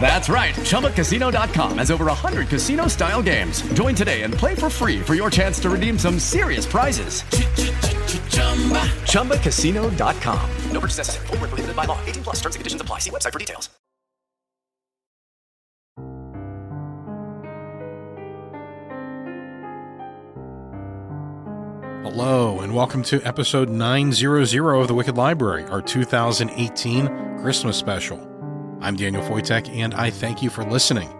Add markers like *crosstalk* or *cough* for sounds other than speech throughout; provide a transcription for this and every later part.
That's right. ChumbaCasino.com has over 100 casino style games. Join today and play for free for your chance to redeem some serious prizes. ChumbaCasino.com. No purchase necessary. Void where prohibited by law. 18 plus terms and conditions apply. See website for details. Hello, and welcome to episode 900 of The Wicked Library, our 2018 Christmas special. I'm Daniel Foytik, and I thank you for listening.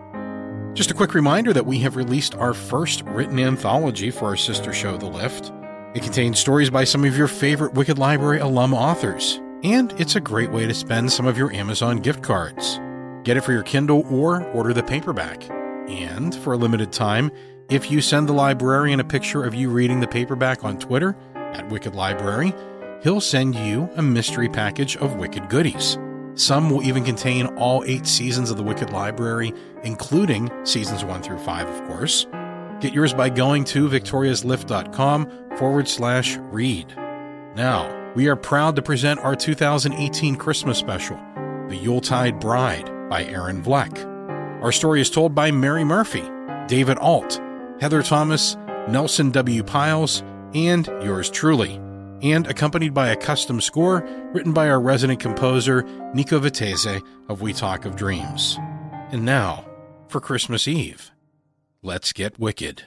Just a quick reminder that we have released our first written anthology for our sister show, The Lift. It contains stories by some of your favorite Wicked Library alum authors, and it's a great way to spend some of your Amazon gift cards. Get it for your Kindle or order the paperback. And for a limited time, if you send the librarian a picture of you reading the paperback on Twitter at Wicked Library, he'll send you a mystery package of Wicked goodies. Some will even contain all eight seasons of the Wicked Library, including seasons one through five, of course. Get yours by going to victoriaslift.com forward slash read. Now, we are proud to present our 2018 Christmas special, The Yuletide Bride by Aaron Vlek. Our story is told by Mary Murphy, David Ault, Heather Thomas, Nelson W. Pyles, and yours truly, and accompanied by a custom score written by our resident composer, Nico Vettese of We Talk of Dreams. And now, for Christmas Eve, let's get wicked.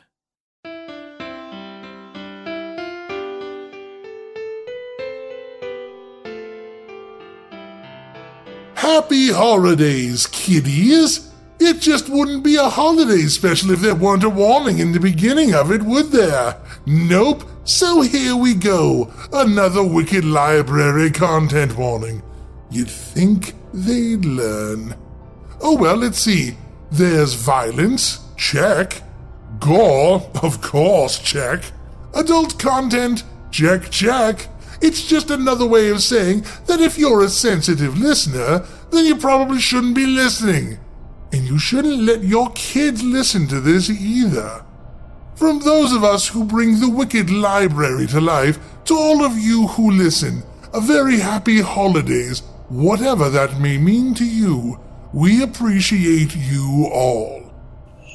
Happy holidays, kiddies! It just wouldn't be a holiday special if there weren't a warning in the beginning of it, would there? Nope. So here we go. Another Wicked Library content warning. You'd think they'd learn. Oh well, let's see. There's violence, check. Gore, of course, check. Adult content, check, check. It's just another way of saying that if you're a sensitive listener, then you probably shouldn't be listening. And you shouldn't let your kids listen to this either. From those of us who bring the Wicked Library to life, to all of you who listen, a very happy holidays, whatever that may mean to you. We appreciate you all.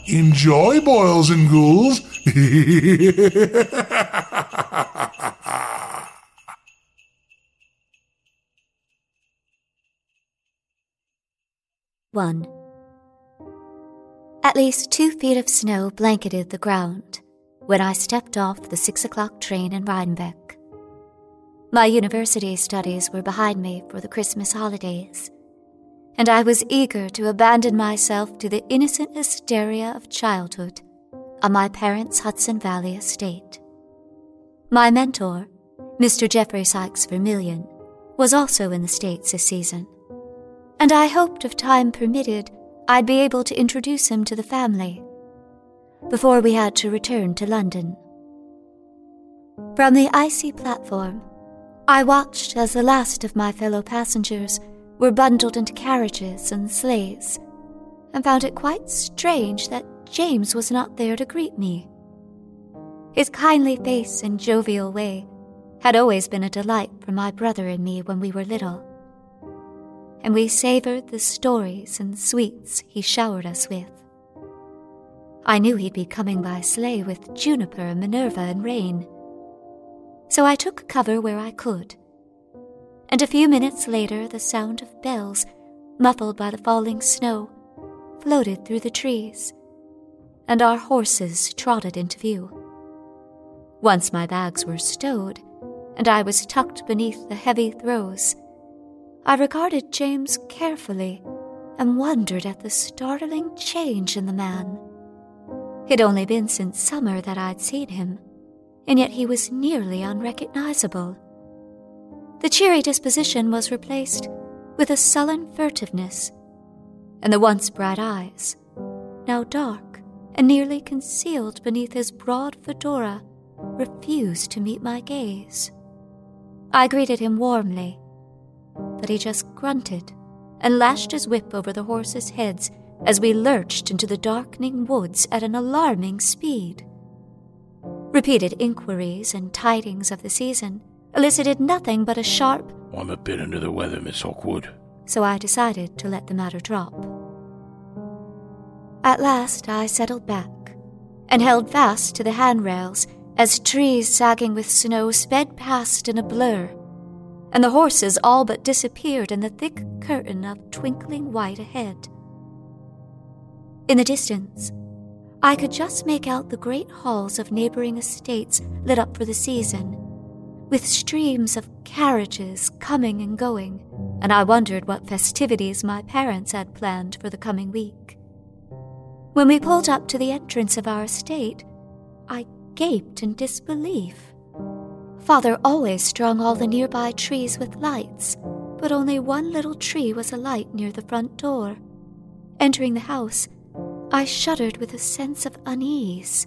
Enjoy, boils and ghouls. *laughs* One. At least two feet of snow blanketed the ground when I stepped off the six o'clock train in Rhinebeck. My university studies were behind me for the Christmas holidays, and I was eager to abandon myself to the innocent hysteria of childhood on my parents' Hudson Valley estate. My mentor, Mr. Geoffrey Sykes Vermillion, was also in the States this season, and I hoped if time permitted, I'd be able to introduce him to the family before we had to return to London. From the icy platform, I watched as the last of my fellow passengers were bundled into carriages and sleighs, and found it quite strange that James was not there to greet me. His kindly face and jovial way had always been a delight for my brother and me when we were little. And we savored the stories and sweets he showered us with. I knew he'd be coming by sleigh with Juniper, and Minerva, and Rain. So I took cover where I could. And a few minutes later, the sound of bells, muffled by the falling snow, floated through the trees, and our horses trotted into view. Once my bags were stowed, and I was tucked beneath the heavy throws, I regarded James carefully and wondered at the startling change in the man. It'd only been since summer that I'd seen him, and yet he was nearly unrecognizable. The cheery disposition was replaced with a sullen furtiveness, and the once bright eyes, now dark and nearly concealed beneath his broad fedora, refused to meet my gaze. I greeted him warmly, but he just grunted and lashed his whip over the horses' heads as we lurched into the darkening woods at an alarming speed. Repeated inquiries and tidings of the season elicited nothing but a sharp, I'm a bit under the weather, Miss Hawkwoode. So I decided to let the matter drop. At last I settled back and held fast to the handrails as trees sagging with snow sped past in a blur, and the horses all but disappeared in the thick curtain of twinkling white ahead. In the distance, I could just make out the great halls of neighboring estates lit up for the season, with streams of carriages coming and going, and I wondered what festivities my parents had planned for the coming week. When we pulled up to the entrance of our estate, I gaped in disbelief. Father always strung all the nearby trees with lights, but only one little tree was alight near the front door. Entering the house, I shuddered with a sense of unease.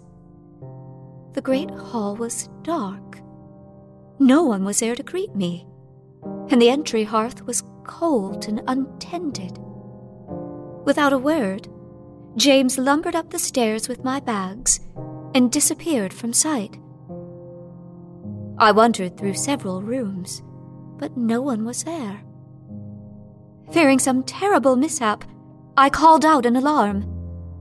The great hall was dark. No one was there to greet me, and the entry hearth was cold and untended. Without a word, James lumbered up the stairs with my bags and disappeared from sight. I wandered through several rooms, but no one was there. Fearing some terrible mishap, I called out in alarm.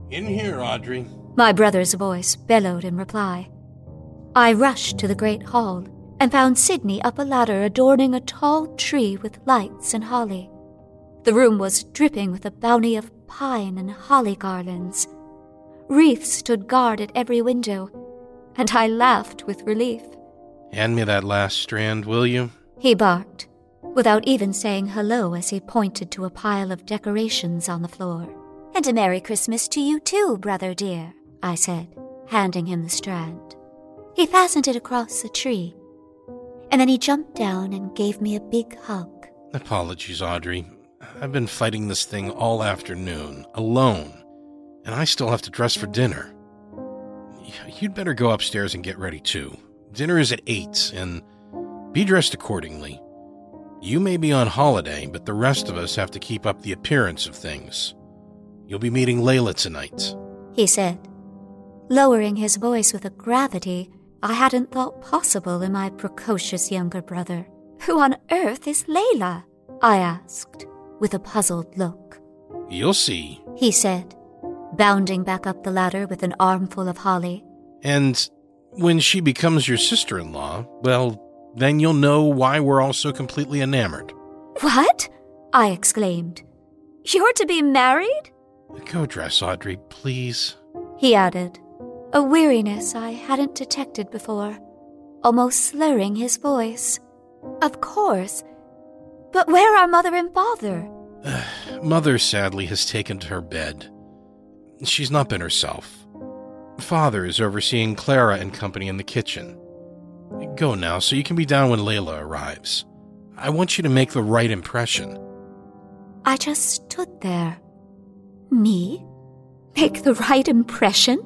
In here, Audrey. My brother's voice bellowed in reply. I rushed to the great hall and found Sydney up a ladder adorning a tall tree with lights and holly. The room was dripping with a bounty of pine and holly garlands. Wreaths stood guard at every window, and I laughed with relief. Hand me that last strand, will you? He barked, without even saying hello as he pointed to a pile of decorations on the floor. And a Merry Christmas to you too, brother dear, I said, handing him the strand. He fastened it across a tree, and then he jumped down and gave me a big hug. Apologies, Audrey. I've been fighting this thing all afternoon, alone, and I still have to dress for dinner. You'd better go upstairs and get ready too. Dinner is at 8, and be dressed accordingly. You may be on holiday, but the rest of us have to keep up the appearance of things. You'll be meeting Layla tonight, he said, lowering his voice with a gravity I hadn't thought possible in my precocious younger brother. Who on earth is Layla? I asked, with a puzzled look. You'll see, he said, bounding back up the ladder with an armful of holly. And when she becomes your sister in law, well, then you'll know why we're all so completely enamored. What? I exclaimed. You're to be married? Go dress, Audrey, please, he added, a weariness I hadn't detected before, almost slurring his voice. Of course. But where are Mother and Father? *sighs* Mother sadly has taken to her bed. She's not been herself. Father is overseeing Clara and company in the kitchen. Go now so you can be down when Layla arrives. I want you to make the right impression. I just stood there. Me? Make the right impression?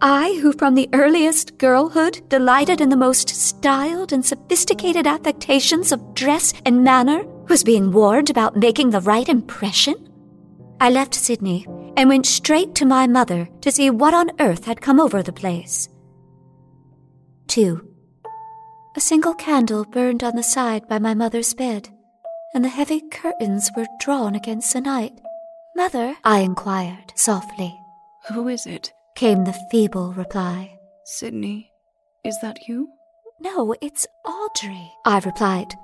I, who from the earliest girlhood delighted in the most styled and sophisticated affectations of dress and manner, was being warned about making the right impression? I left Sydney and went straight to my mother to see what on earth had come over the place. 2. A single candle burned on the side by my mother's bed, and the heavy curtains were drawn against the night. Mother, I inquired softly. Who is it? Came the feeble reply. Sydney, is that you? No, it's Audrey, I replied,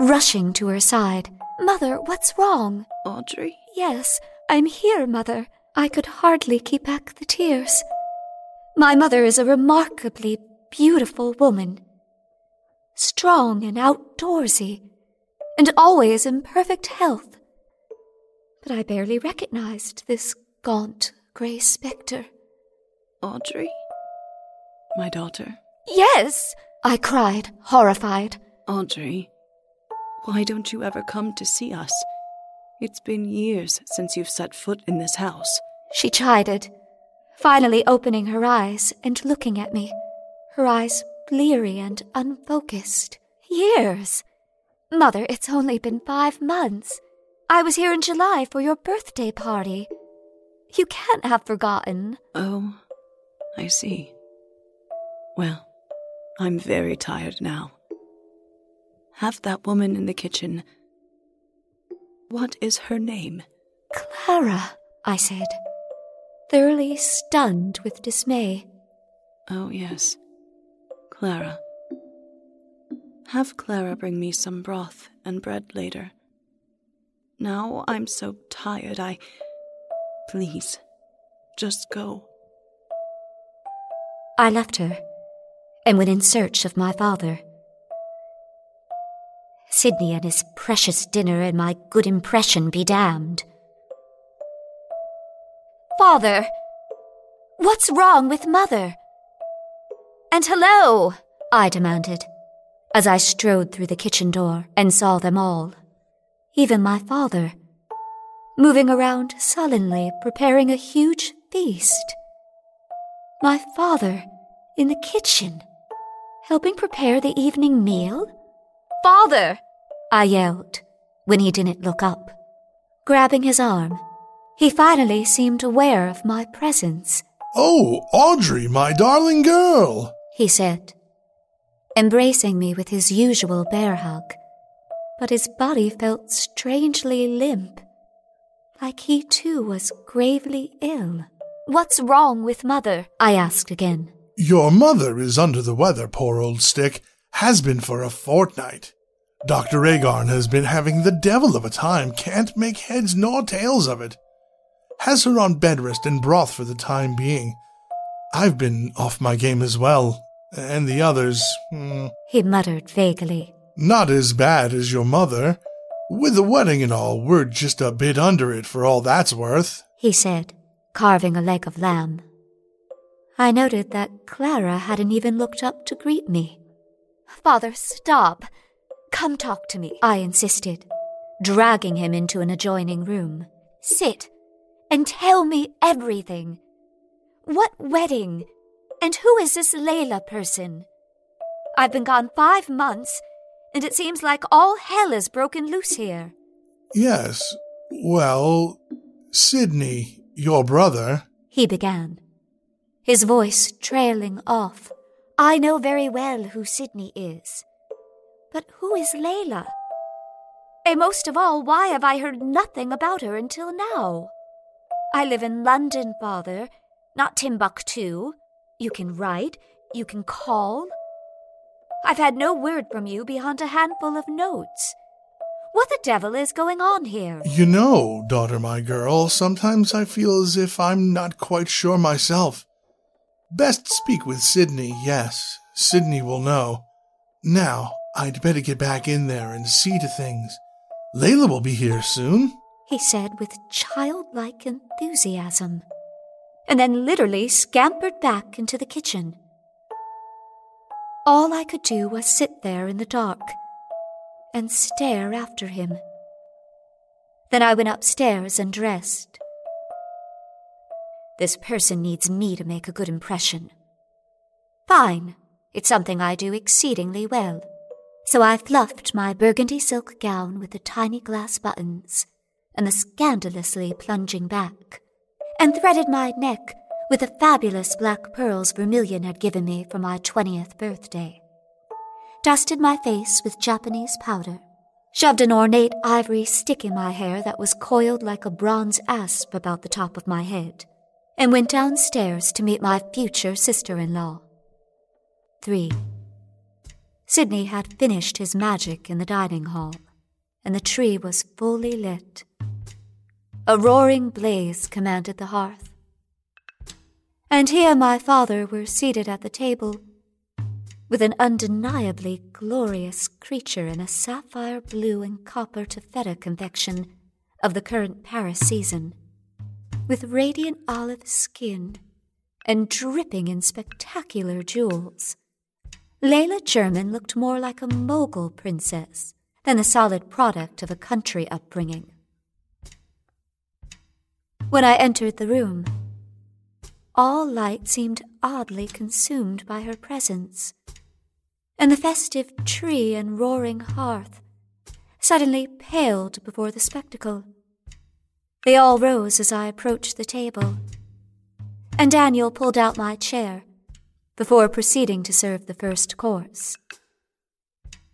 rushing to her side. Mother, what's wrong? Audrey? Yes, I'm here, Mother. I could hardly keep back the tears. My mother is a remarkably beautiful woman, strong and outdoorsy, and always in perfect health. But I barely recognized this gaunt grey spectre. Audrey? My daughter? Yes, I cried, horrified. Audrey, why don't you ever come to see us? It's been years since you've set foot in this house. She chided, finally opening her eyes and looking at me, her eyes bleary and unfocused. Years? Mother, it's only been five months. I was here in July for your birthday party. You can't have forgotten. Oh, I see. Well, I'm very tired now. Have that woman in the kitchen. What is her name? Clara, I said, thoroughly stunned with dismay. Oh, yes. Clara. Have Clara bring me some broth and bread later. Now I'm so tired, I. Please, just go. I left her and went in search of my father. Sydney and his precious dinner and my good impression be damned. Father! What's wrong with Mother? And hello! I demanded, as I strode through the kitchen door and saw them all, even my father, moving around sullenly preparing a huge feast. My father in the kitchen, helping prepare the evening meal? Father! I yelled when he didn't look up. Grabbing his arm, he finally seemed aware of my presence. Oh, Audrey, my darling girl, he said, embracing me with his usual bear hug. But his body felt strangely limp, like he too was gravely ill. What's wrong with Mother? I asked again. Your mother is under the weather, poor old stick. Has been for a fortnight. Dr. Agarn has been having the devil of a time, can't make heads nor tails of it. Has her on bed rest and broth for the time being. I've been off my game as well, and the others, hmm, He muttered vaguely. not as bad as your mother. With the wedding and all, we're just a bit under it for all that's worth. He said, carving a leg of lamb. I noted that Clara hadn't even looked up to greet me. Father, stop. Come talk to me, I insisted, dragging him into an adjoining room. Sit and tell me everything. What wedding? And who is this Layla person? I've been gone five months, and it seems like all hell has broken loose here. Yes, well, Sydney, your brother. He began, his voice trailing off. I know very well who Sydney is. But who is Layla? And most of all, why have I heard nothing about her until now? I live in London, father, not Timbuktu. You can write, you can call. I've had no word from you beyond a handful of notes. What the devil is going on here? You know, daughter, my girl, sometimes I feel as if I'm not quite sure myself. Best speak with Sydney, yes. Sydney will know. Now, I'd better get back in there and see to things. Layla will be here soon. He said with childlike enthusiasm, and then literally scampered back into the kitchen. All I could do was sit there in the dark and stare after him. Then I went upstairs and dressed. This person needs me to make a good impression. Fine, it's something I do exceedingly well. So I fluffed my burgundy silk gown with the tiny glass buttons and the scandalously plunging back, and threaded my neck with the fabulous black pearls Vermillion had given me for my 20th birthday, dusted my face with Japanese powder, shoved an ornate ivory stick in my hair that was coiled like a bronze asp about the top of my head, and went downstairs to meet my future sister in law. 3. Sydney had finished his magic in the dining hall, and the tree was fully lit. A roaring blaze commanded the hearth. And he and my father were seated at the table with an undeniably glorious creature in a sapphire blue and copper taffeta confection of the current Paris season, with radiant olive skin and dripping in spectacular jewels. Layla German looked more like a mogul princess than the solid product of a country upbringing. When I entered the room, all light seemed oddly consumed by her presence, and the festive tree and roaring hearth suddenly paled before the spectacle. They all rose as I approached the table, and Daniel pulled out my chair before proceeding to serve the first course.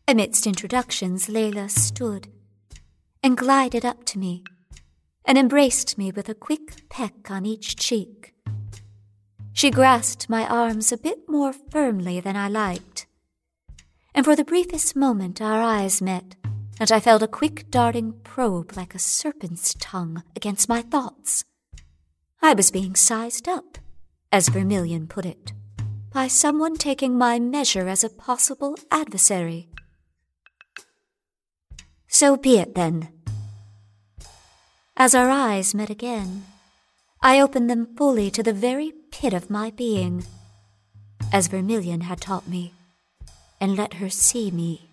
Amidst introductions, Layla stood and glided up to me and embraced me with a quick peck on each cheek. She grasped my arms a bit more firmly than I liked, and for the briefest moment our eyes met, and I felt a quick darting probe like a serpent's tongue against my thoughts. I was being sized up, as Vermillion put it by someone taking my measure as a possible adversary. So be it then. As our eyes met again, I opened them fully to the very pit of my being, as Vermillion had taught me, and let her see me.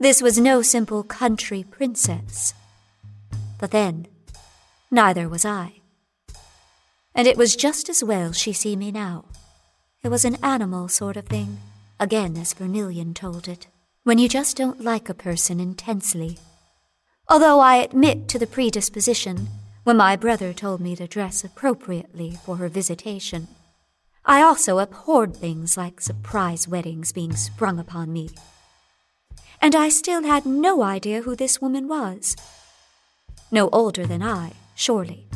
This was no simple country princess. But then, neither was I. And it was just as well she see me now. It was an animal sort of thing, again as Vermillion told it, when you just don't like a person intensely. Although I admit to the predisposition when my brother told me to dress appropriately for her visitation. I also abhorred things like surprise weddings being sprung upon me. And I still had no idea who this woman was. No older than I, surely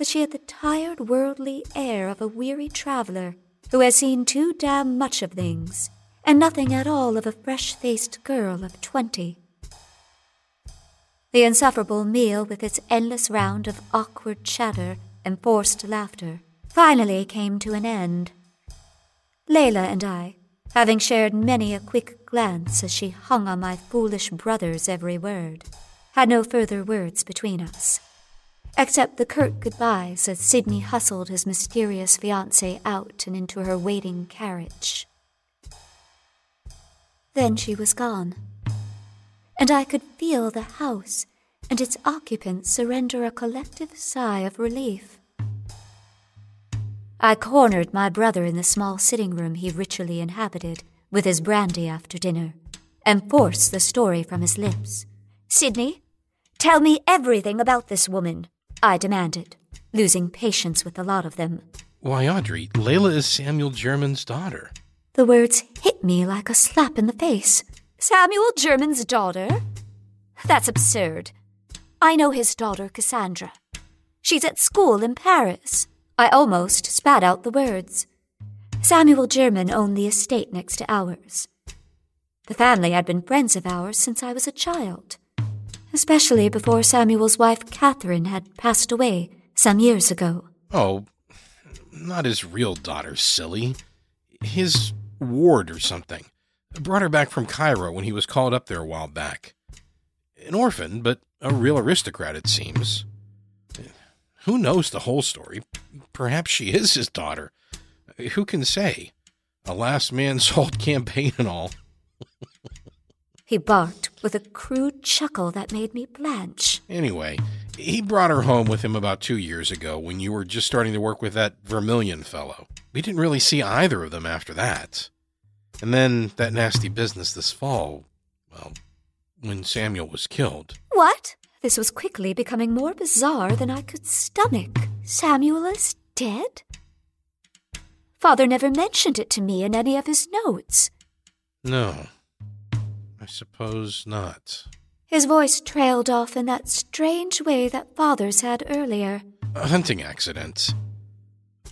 but she had the tired, worldly air of a weary traveler who has seen too damn much of things, and nothing at all of a fresh faced girl of twenty. The insufferable meal, with its endless round of awkward chatter and forced laughter, finally came to an end. Layla and I, having shared many a quick glance as she hung on my foolish brother's every word, had no further words between us except the curt goodbyes as Sydney hustled his mysterious fiancée out and into her waiting carriage. Then she was gone, and I could feel the house and its occupants surrender a collective sigh of relief. I cornered my brother in the small sitting room he ritually inhabited with his brandy after dinner and forced the story from his lips. Sydney, tell me everything about this woman. I demanded, losing patience with a lot of them. Why, Audrey, Layla is Samuel German's daughter. The words hit me like a slap in the face. Samuel German's daughter? That's absurd. I know his daughter, Cassandra. She's at school in Paris. I almost spat out the words. Samuel German owned the estate next to ours. The family had been friends of ours since I was a child especially before Samuel's wife Catherine had passed away some years ago. Oh, not his real daughter, silly. His ward or something. Brought her back from Cairo when he was called up there a while back. An orphan, but a real aristocrat, it seems. Who knows the whole story? Perhaps she is his daughter. Who can say? A last man sold *laughs* campaign and all. *laughs* He barked with a crude chuckle that made me blanch. Anyway, he brought her home with him about two years ago when you were just starting to work with that Vermillion fellow. We didn't really see either of them after that. And then that nasty business this fall, well, when Samuel was killed. What? This was quickly becoming more bizarre than I could stomach. Samuel is dead? Father never mentioned it to me in any of his notes. No, I suppose not. His voice trailed off in that strange way that Father's had earlier. A hunting accident.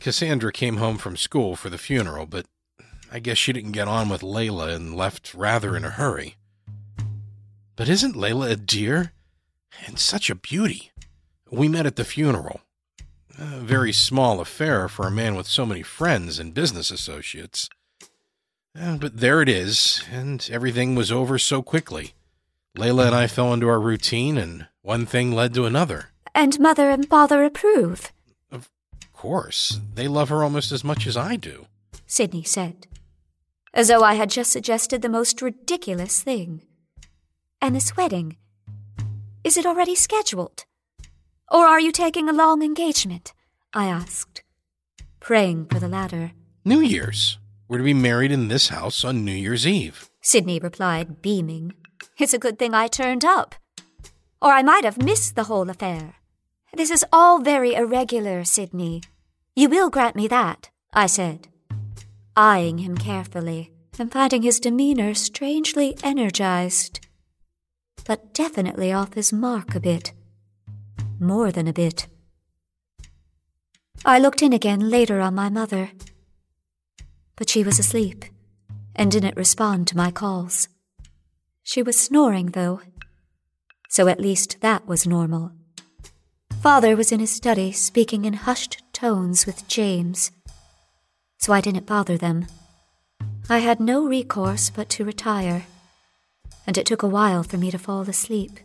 Cassandra came home from school for the funeral, but I guess she didn't get on with Layla and left rather in a hurry. But isn't Layla a dear? And such a beauty. We met at the funeral. A very small affair for a man with so many friends and business associates. Uh, but there it is, and everything was over so quickly. Layla and I fell into our routine, and one thing led to another. And Mother and Father approve? Of course. They love her almost as much as I do, Sydney said, as though I had just suggested the most ridiculous thing. And this wedding? Is it already scheduled? Or are you taking a long engagement? I asked, praying for the latter. New Year's. We're to be married in this house on New Year's Eve. Sydney replied, beaming. It's a good thing I turned up. Or I might have missed the whole affair. This is all very irregular, Sydney. You will grant me that, I said, eyeing him carefully and finding his demeanor strangely energized, but definitely off his mark a bit. More than a bit. I looked in again later on my mother, but she was asleep and didn't respond to my calls. She was snoring, though, so at least that was normal. Father was in his study speaking in hushed tones with James, so I didn't bother them. I had no recourse but to retire, and it took a while for me to fall asleep.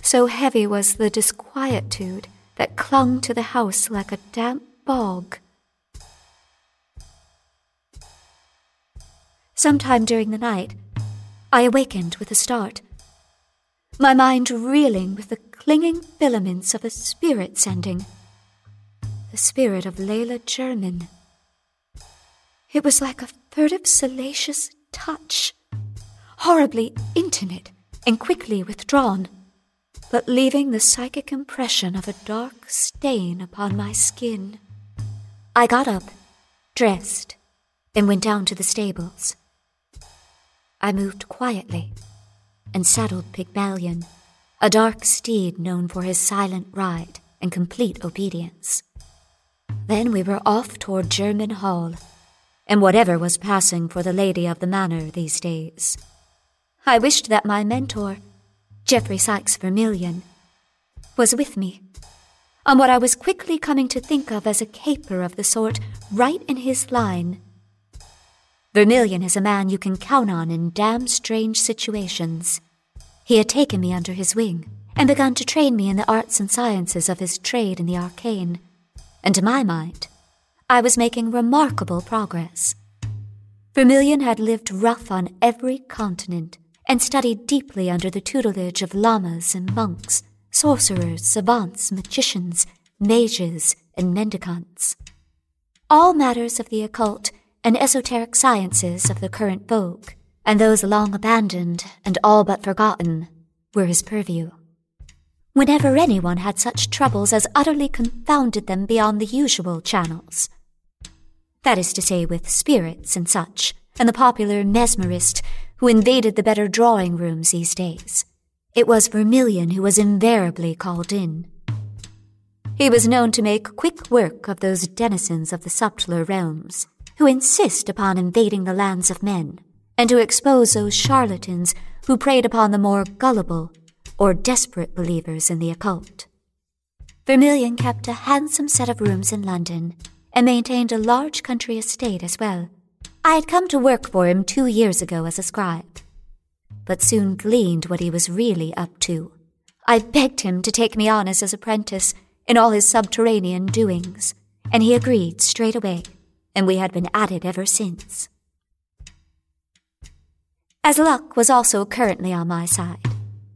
So heavy was the disquietude that clung to the house like a damp bog. Sometime during the night, I awakened with a start, my mind reeling with the clinging filaments of a spirit sending. The spirit of Layla German. It was like a furtive, salacious touch, horribly intimate and quickly withdrawn but leaving the psychic impression of a dark stain upon my skin. I got up, dressed, and went down to the stables. I moved quietly and saddled Pygmalion, a dark steed known for his silent ride and complete obedience. Then we were off toward German Hall and whatever was passing for the lady of the manor these days. I wished that my mentor, Geoffrey Sykes Vermillion, was with me, on what I was quickly coming to think of as a caper of the sort right in his line. Vermillion is a man you can count on in damn strange situations. He had taken me under his wing and begun to train me in the arts and sciences of his trade in the arcane, and to my mind, I was making remarkable progress. Vermillion had lived rough on every continent and studied deeply under the tutelage of lamas and monks, sorcerers, savants, magicians, mages, and mendicants. All matters of the occult and esoteric sciences of the current vogue, and those long abandoned and all but forgotten, were his purview. Whenever anyone had such troubles as utterly confounded them beyond the usual channels, that is to say, with spirits and such, and the popular mesmerist who invaded the better drawing rooms these days. It was Vermillion who was invariably called in. He was known to make quick work of those denizens of the subtler realms who insist upon invading the lands of men, and to expose those charlatans who preyed upon the more gullible or desperate believers in the occult. Vermillion kept a handsome set of rooms in London and maintained a large country estate as well I had come to work for him two years ago as a scribe, but soon gleaned what he was really up to. I begged him to take me on as his apprentice in all his subterranean doings, and he agreed straight away, and we had been at it ever since. As luck was also currently on my side,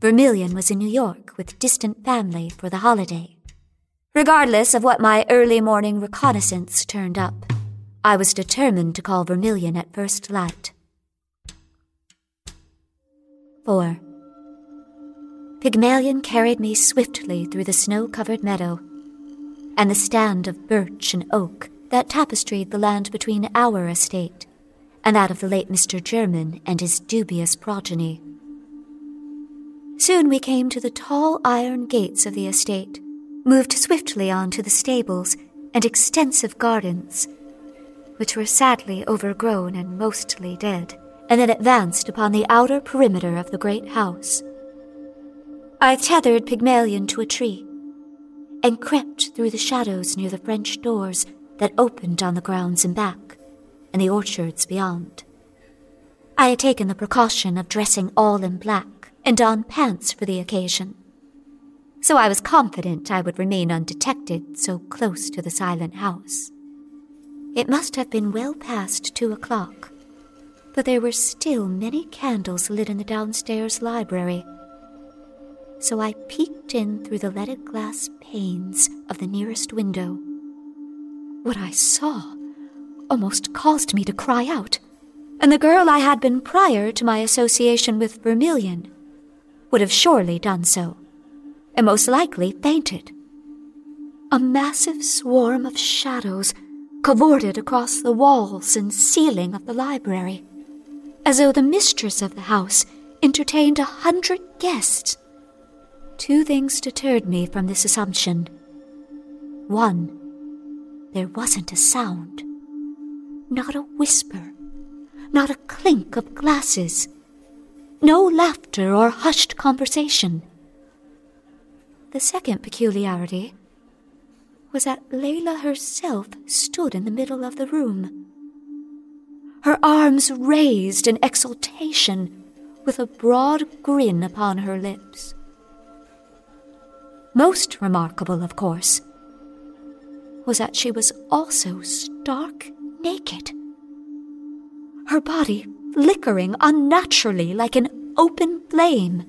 Vermillion was in New York with distant family for the holiday. Regardless of what my early morning reconnaissance turned up, I was determined to call Vermillion at first light. 4. Pygmalion carried me swiftly through the snow covered meadow. and the stand of birch and oak that tapestried the land between our estate and that of the late Mr. German and his dubious progeny. Soon we came to the tall iron gates of the estate, moved swiftly on to the stables and extensive gardens, which were sadly overgrown and mostly dead, and then advanced upon the outer perimeter of the great house. I tethered Pygmalion to a tree and crept through the shadows near the French doors that opened on the grounds in back and the orchards beyond. I had taken the precaution of dressing all in black and donned pants for the occasion, so I was confident I would remain undetected so close to the silent house. It must have been well past two o'clock, but there were still many candles lit in the downstairs library. So I peeked in through the leaded glass panes of the nearest window. What I saw almost caused me to cry out, and the girl I had been prior to my association with Vermillion would have surely done so, and most likely fainted. A massive swarm of shadows cavorted across the walls and ceiling of the library, as though the mistress of the house entertained a hundred guests. Two things deterred me from this assumption. One, there wasn't a sound, not a whisper, not a clink of glasses, no laughter or hushed conversation. The second peculiarity was that Layla herself stood in the middle of the room. Her arms raised in exultation, with a broad grin upon her lips. Most remarkable, of course, was that she was also stark naked. Her body flickering unnaturally like an open flame.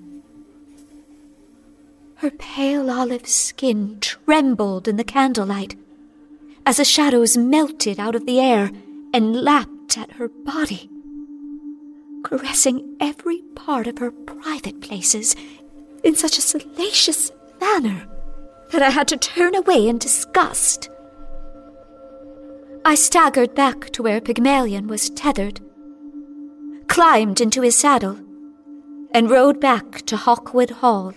Her pale olive skin trembled in the candlelight as the shadows melted out of the air and lapped at her body, caressing every part of her private places in such a salacious manner that I had to turn away in disgust. I staggered back to where Pygmalion was tethered, climbed into his saddle, and rode back to Hawkwoode Hall.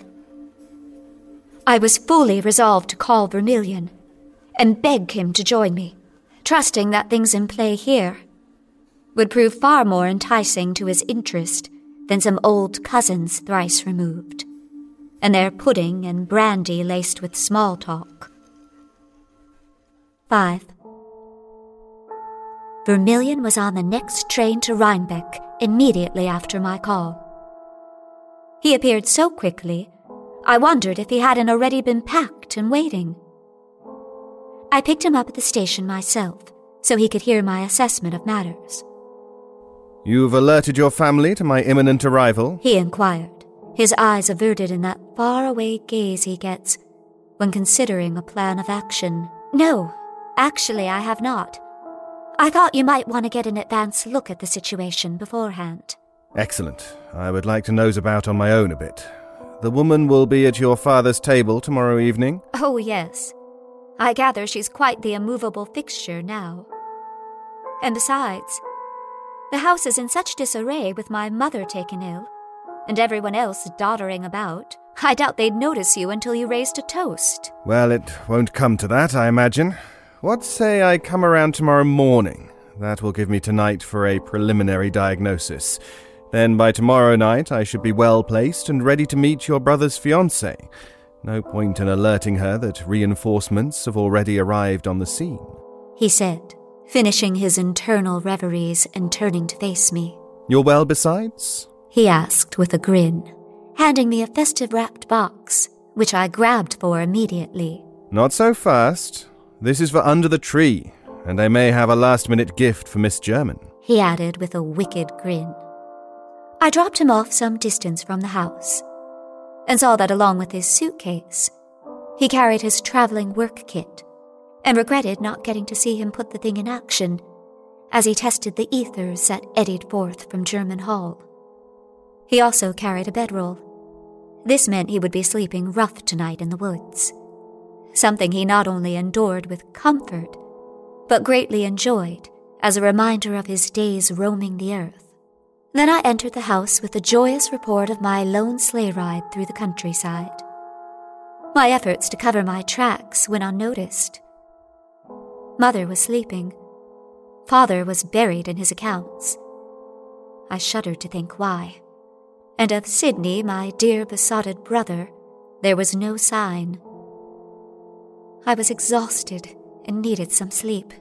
I was fully resolved to call Vermillion and beg him to join me, trusting that things in play here would prove far more enticing to his interest than some old cousins thrice removed, and their pudding and brandy laced with small talk. 5. Vermillion was on the next train to Rhinebeck immediately after my call. He appeared so quickly I wondered if he hadn't already been packed and waiting. I picked him up at the station myself, so he could hear my assessment of matters. You've alerted your family to my imminent arrival? He inquired, his eyes averted in that far-away gaze he gets when considering a plan of action. No, actually, I have not. I thought you might want to get an advance look at the situation beforehand. Excellent. I would like to nose about on my own a bit. The woman will be at your father's table tomorrow evening? Oh, yes. I gather she's quite the immovable fixture now. And besides, the house is in such disarray with my mother taken ill, and everyone else doddering about. I doubt they'd notice you until you raised a toast. Well, it won't come to that, I imagine. What say I come around tomorrow morning? That will give me tonight for a preliminary diagnosis. Then by tomorrow night I should be well placed and ready to meet your brother's fiancée. No point in alerting her that reinforcements have already arrived on the scene. He said, finishing his internal reveries and turning to face me. You're well besides? He asked with a grin, handing me a festive wrapped box, which I grabbed for immediately. Not so fast. This is for under the tree, and I may have a last minute gift for Miss German. He added with a wicked grin. I dropped him off some distance from the house and saw that along with his suitcase, he carried his traveling work kit and regretted not getting to see him put the thing in action as he tested the ethers that eddied forth from German Hall. He also carried a bedroll. This meant he would be sleeping rough tonight in the woods. Something he not only endured with comfort, but greatly enjoyed as a reminder of his days roaming the earth. Then I entered the house with the joyous report of my lone sleigh ride through the countryside. My efforts to cover my tracks went unnoticed. Mother was sleeping. Father was buried in his accounts. I shuddered to think why. And of Sydney, my dear besotted brother, there was no sign. I was exhausted and needed some sleep.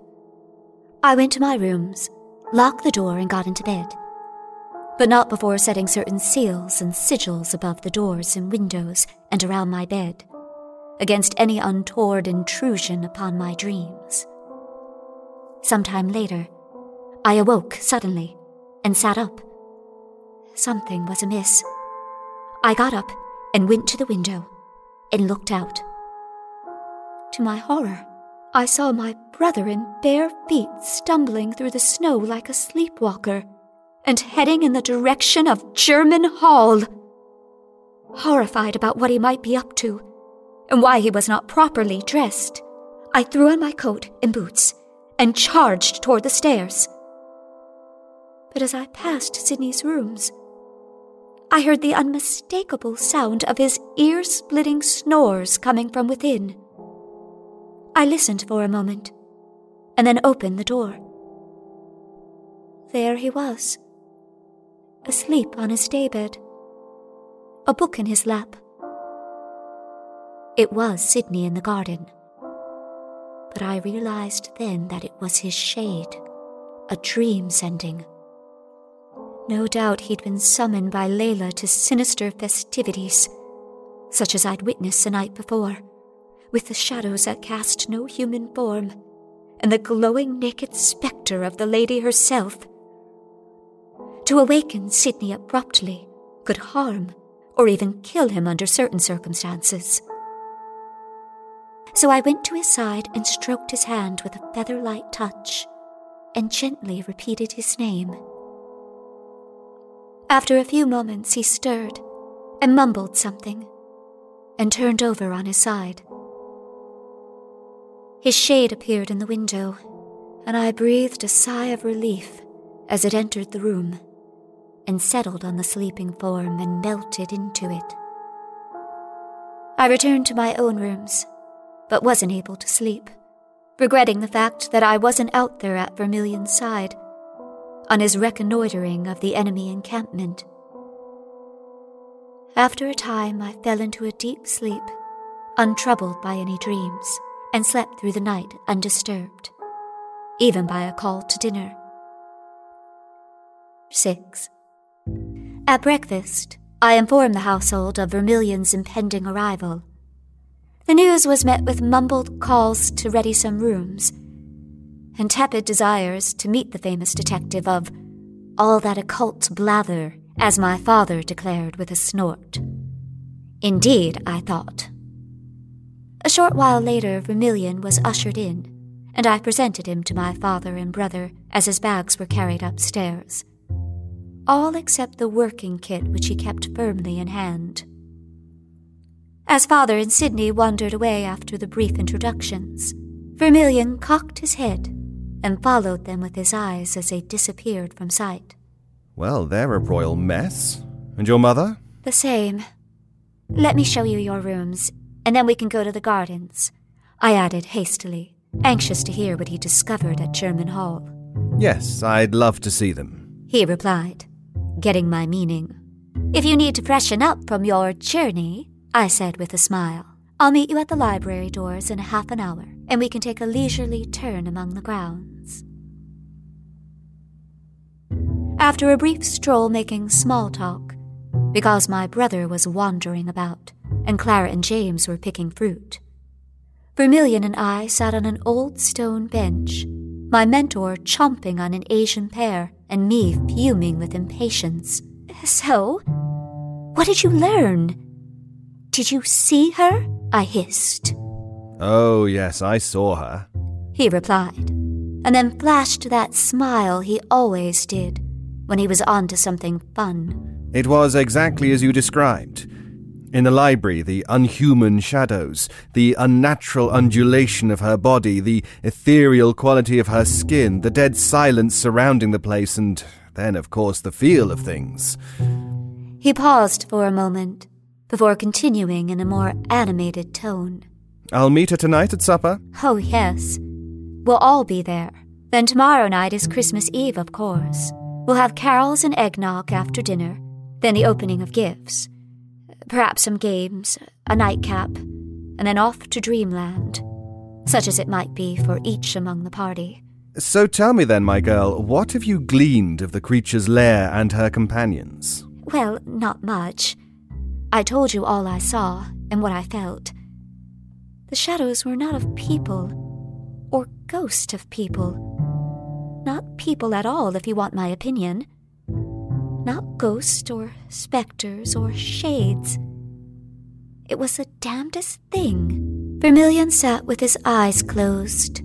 I went to my rooms, locked the door, and got into bed. But not before setting certain seals and sigils above the doors and windows and around my bed, against any untoward intrusion upon my dreams. Some time later, I awoke suddenly and sat up. Something was amiss. I got up and went to the window and looked out. To my horror, I saw my brother in bare feet stumbling through the snow like a sleepwalker and heading in the direction of Jermyn Hall. Horrified about what he might be up to and why he was not properly dressed, I threw on my coat and boots and charged toward the stairs. But as I passed Sydney's rooms, I heard the unmistakable sound of his ear splitting snores coming from within. I listened for a moment and then opened the door. There he was, asleep on his daybed, a book in his lap. It was Sydney in the garden, but I realized then that it was his shade, a dream sending. No doubt he'd been summoned by Layla to sinister festivities, such as I'd witnessed the night before with the shadows that cast no human form, and the glowing naked spectre of the lady herself. To awaken Sydney abruptly could harm or even kill him under certain circumstances. So I went to his side and stroked his hand with a feather light touch and gently repeated his name. After a few moments, he stirred and mumbled something and turned over on his side. His shade appeared in the window, and I breathed a sigh of relief as it entered the room and settled on the sleeping form and melted into it. I returned to my own rooms, but wasn't able to sleep, regretting the fact that I wasn't out there at Vermillion's side on his reconnoitering of the enemy encampment. After a time, I fell into a deep sleep, untroubled by any dreams and slept through the night undisturbed, even by a call to dinner. 6. At breakfast, I informed the household of Vermillion's impending arrival. The news was met with mumbled calls to ready some rooms, and tepid desires to meet the famous detective of all that occult blather, as my father declared with a snort. Indeed, I thought, a short while later, Vermillion was ushered in, and I presented him to my father and brother as his bags were carried upstairs. All except the working kit which he kept firmly in hand. As father and Sydney wandered away after the brief introductions, Vermillion cocked his head and followed them with his eyes as they disappeared from sight. Well, they're a royal mess. And your mother? The same. Let me show you your rooms and then we can go to the gardens, I added hastily, anxious to hear what he discovered at Jermyn Hall. Yes, I'd love to see them, he replied, getting my meaning. If you need to freshen up from your journey, I said with a smile, I'll meet you at the library doors in half an hour, and we can take a leisurely turn among the grounds. After a brief stroll making small talk, because my brother was wandering about, and Clara and James were picking fruit. Vermillion and I sat on an old stone bench, my mentor chomping on an Asian pear, and me fuming with impatience. So, what did you learn? Did you see her? I hissed. Oh, yes, I saw her, he replied, and then flashed that smile he always did when he was on to something fun. It was exactly as you described. In the library, the unhuman shadows, the unnatural undulation of her body, the ethereal quality of her skin, the dead silence surrounding the place, and then, of course, the feel of things. He paused for a moment before continuing in a more animated tone. I'll meet her tonight at supper. Oh, yes. We'll all be there. Then tomorrow night is Christmas Eve, of course. We'll have carols and eggnog after dinner, then the opening of gifts. Perhaps some games, a nightcap, and then off to dreamland, such as it might be for each among the party. So tell me then, my girl, what have you gleaned of the creature's lair and her companions? Well, not much. I told you all I saw and what I felt. The shadows were not of people, or ghosts of people. Not people at all, if you want my opinion. Not ghosts or specters or shades. It was the damnedest thing. Vermillion sat with his eyes closed,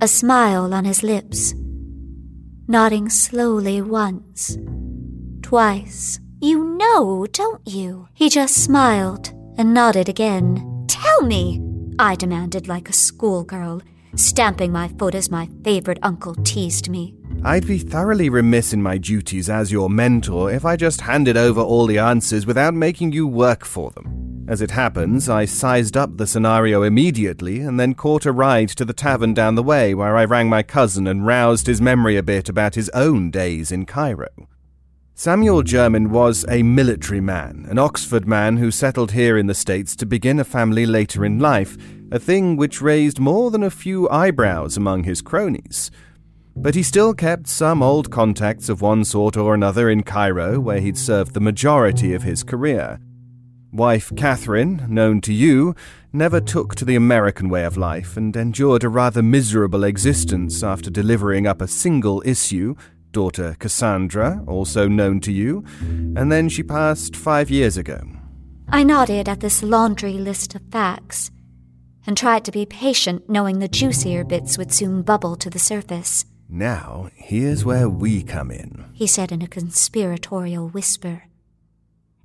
a smile on his lips, nodding slowly once, twice. You know, don't you? He just smiled and nodded again. Tell me, I demanded like a schoolgirl, stamping my foot as my favorite uncle teased me. I'd be thoroughly remiss in my duties as your mentor if I just handed over all the answers without making you work for them. As it happens, I sized up the scenario immediately and then caught a ride to the tavern down the way where I rang my cousin and roused his memory a bit about his own days in Cairo. Samuel German was a military man, an Oxford man who settled here in the States to begin a family later in life, a thing which raised more than a few eyebrows among his cronies. But he still kept some old contacts of one sort or another in Cairo, where he'd served the majority of his career. Wife Catherine, known to you, never took to the American way of life and endured a rather miserable existence after delivering up a single issue daughter Cassandra, also known to you, and then she passed five years ago. I nodded at this laundry list of facts and tried to be patient, knowing the juicier bits would soon bubble to the surface. Now, here's where we come in, he said in a conspiratorial whisper.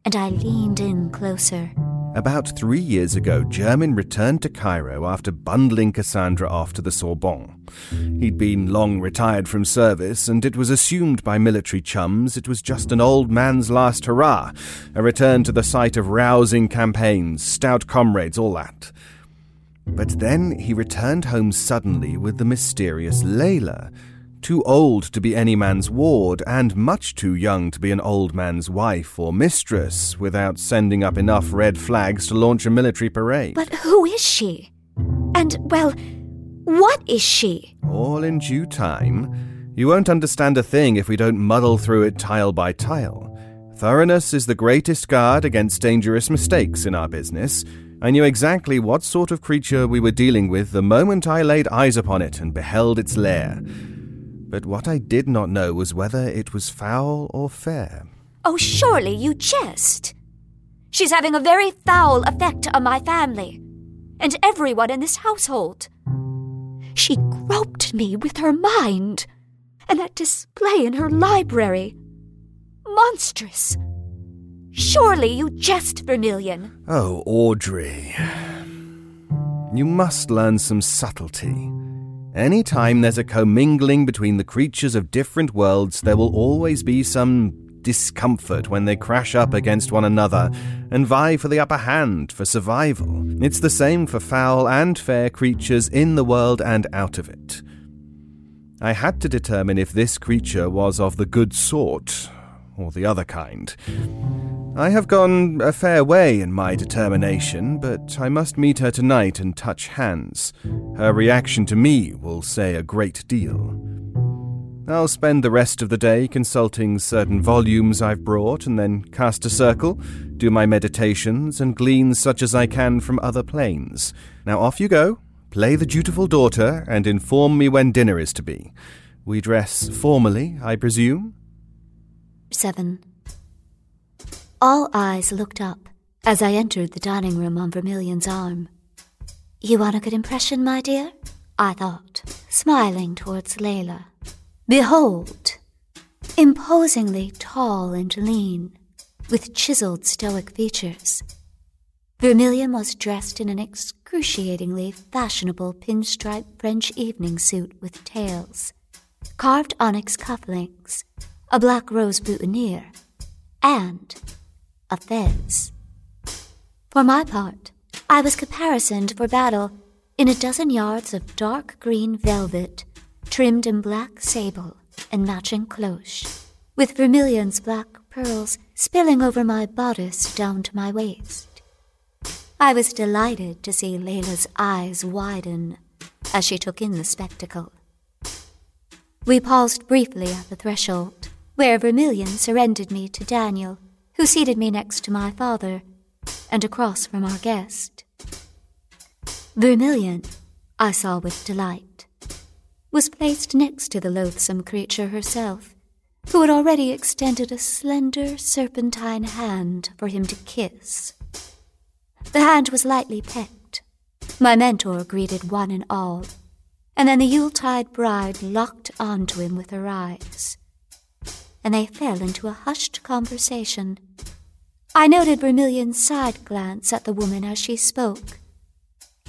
And I leaned in closer. About three years ago, German returned to Cairo after bundling Cassandra off to the Sorbonne. He'd been long retired from service, and it was assumed by military chums it was just an old man's last hurrah, a return to the site of rousing campaigns, stout comrades, all that. But then he returned home suddenly with the mysterious Layla, too old to be any man's ward, and much too young to be an old man's wife or mistress, without sending up enough red flags to launch a military parade. But who is she? And, well, what is she? All in due time. You won't understand a thing if we don't muddle through it tile by tile. Thoroughness is the greatest guard against dangerous mistakes in our business. I knew exactly what sort of creature we were dealing with the moment I laid eyes upon it and beheld its lair but what I did not know was whether it was foul or fair. Oh, surely you jest. She's having a very foul effect on my family and everyone in this household. She groped me with her mind, and that display in her library. Monstrous. Surely you jest, Vermillion. Oh, Audrey. You must learn some subtlety. Any time there's a commingling between the creatures of different worlds, there will always be some discomfort when they crash up against one another and vie for the upper hand for survival. It's the same for foul and fair creatures in the world and out of it. I had to determine if this creature was of the good sort or the other kind. I have gone a fair way in my determination, but I must meet her tonight and touch hands. Her reaction to me will say a great deal. I'll spend the rest of the day consulting certain volumes I've brought, and then cast a circle, do my meditations, and glean such as I can from other planes. Now off you go, play the dutiful daughter, and inform me when dinner is to be. We dress formally, I presume? 7. All eyes looked up as I entered the dining room on Vermillion's arm. You want a good impression, my dear? I thought, smiling towards Layla. Behold! Imposingly tall and lean, with chiseled stoic features, Vermillion was dressed in an excruciatingly fashionable pinstripe French evening suit with tails, carved onyx cufflinks, a black rose boutonniere, and fez. For my part, I was caparisoned for battle in a dozen yards of dark green velvet, trimmed in black sable and matching cloche, with Vermillion's black pearls spilling over my bodice down to my waist. I was delighted to see Layla's eyes widen as she took in the spectacle. We paused briefly at the threshold, where Vermillion surrendered me to Daniel, who seated me next to my father and across from our guest. Vermillion, I saw with delight, was placed next to the loathsome creature herself, who had already extended a slender serpentine hand for him to kiss. The hand was lightly pecked. My mentor greeted one and all, and then the Yuletide bride locked onto him with her eyes. And they fell into a hushed conversation. I noted Vermillion's side glance at the woman as she spoke,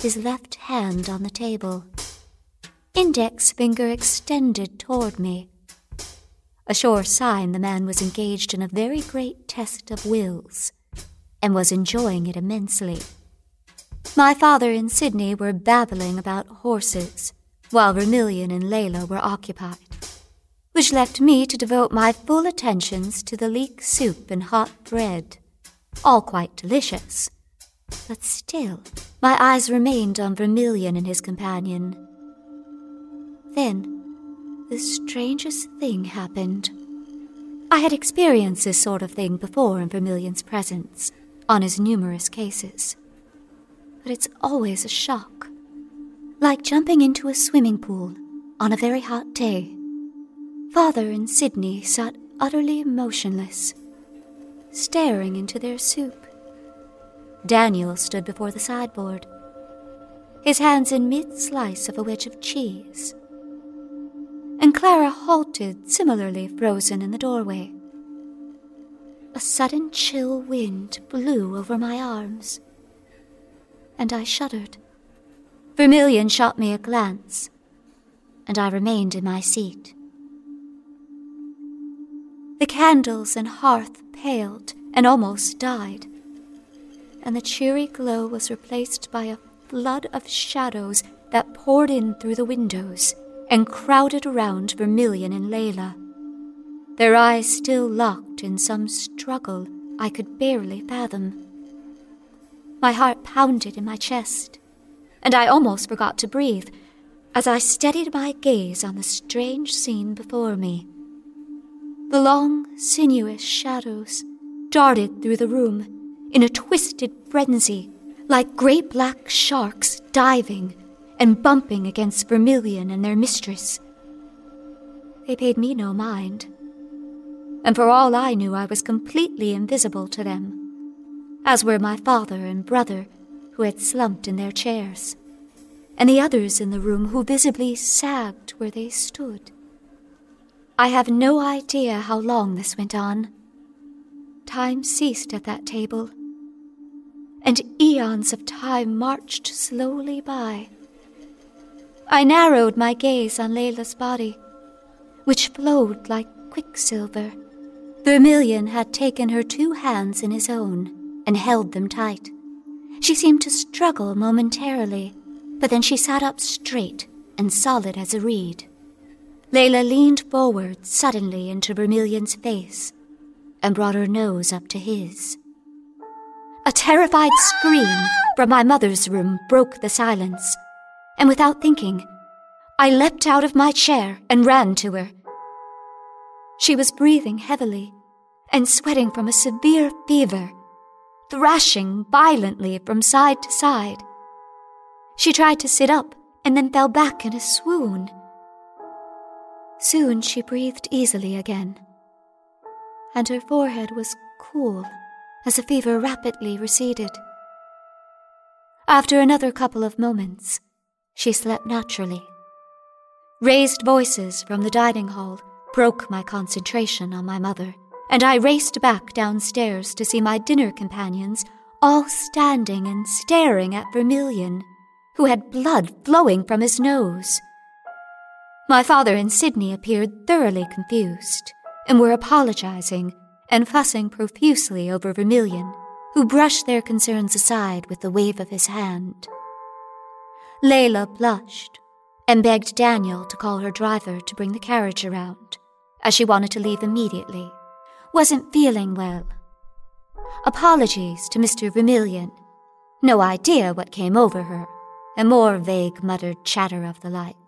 his left hand on the table, index finger extended toward me. A sure sign the man was engaged in a very great test of wills and was enjoying it immensely. My father and Sydney were babbling about horses, while Vermillion and Layla were occupied, which left me to devote my full attentions to the leek soup and hot bread, all quite delicious. But still, my eyes remained on Vermillion and his companion. Then, the strangest thing happened. I had experienced this sort of thing before in Vermillion's presence on his numerous cases. But it's always a shock, like jumping into a swimming pool on a very hot day. Father and Sydney sat utterly motionless, staring into their soup. Daniel stood before the sideboard, his hands in mid slice of a wedge of cheese. And Clara halted, similarly frozen in the doorway. A sudden chill wind blew over my arms, and I shuddered. Vermillion shot me a glance, and I remained in my seat. The candles and hearth paled and almost died, and the cheery glow was replaced by a flood of shadows that poured in through the windows and crowded around Vermillion and Layla their eyes still locked in some struggle I could barely fathom. My heart pounded in my chest, and I almost forgot to breathe as I steadied my gaze on the strange scene before me. The long, sinuous shadows darted through the room in a twisted frenzy, like great black sharks diving and bumping against Vermillion and their mistress. They paid me no mind and for all I knew, I was completely invisible to them, as were my father and brother, who had slumped in their chairs, and the others in the room who visibly sagged where they stood. I have no idea how long this went on. Time ceased at that table, and eons of time marched slowly by. I narrowed my gaze on Layla's body, which flowed like quicksilver Vermillion had taken her two hands in his own and held them tight. She seemed to struggle momentarily, but then she sat up straight and solid as a reed. Layla leaned forward suddenly into Vermillion's face and brought her nose up to his. A terrified scream from my mother's room broke the silence, and without thinking, I leapt out of my chair and ran to her. She was breathing heavily and sweating from a severe fever, thrashing violently from side to side. She tried to sit up and then fell back in a swoon. Soon she breathed easily again, and her forehead was cool as the fever rapidly receded. After another couple of moments, she slept naturally. Raised voices from the dining hall broke my concentration on my mother, and I raced back downstairs to see my dinner companions all standing and staring at Vermillion, who had blood flowing from his nose. My father and Sydney appeared thoroughly confused and were apologizing and fussing profusely over Vermillion, who brushed their concerns aside with a wave of his hand. Layla blushed and begged Daniel to call her driver to bring the carriage around, as she wanted to leave immediately, wasn't feeling well. Apologies to Mr. Vermillion. No idea what came over her, and more vague muttered chatter of the like.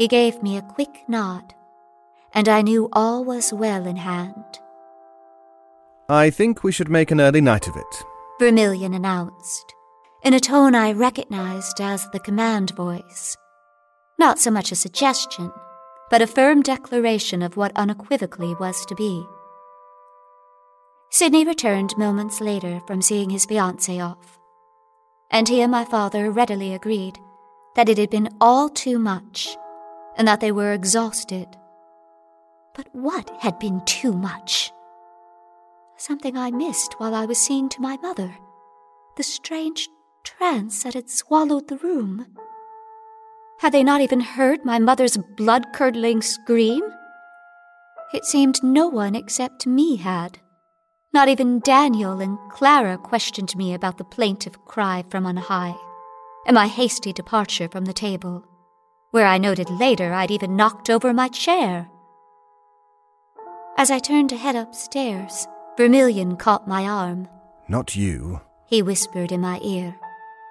He gave me a quick nod, and I knew all was well in hand. I think we should make an early night of it, Vermillion announced, in a tone I recognized as the command voice. Not so much a suggestion, but a firm declaration of what unequivocally was to be. Sydney returned moments later from seeing his fiancée off, and he and my father readily agreed that it had been all too much and that they were exhausted. But what had been too much? Something I missed while I was seeing to my mother, the strange trance that had swallowed the room. Had they not even heard my mother's blood curdling scream? It seemed no one except me had. Not even Daniel and Clara questioned me about the plaintive cry from on high, and my hasty departure from the table, where I noted later I'd even knocked over my chair. As I turned to head upstairs, Vermillion caught my arm. Not you. He whispered in my ear,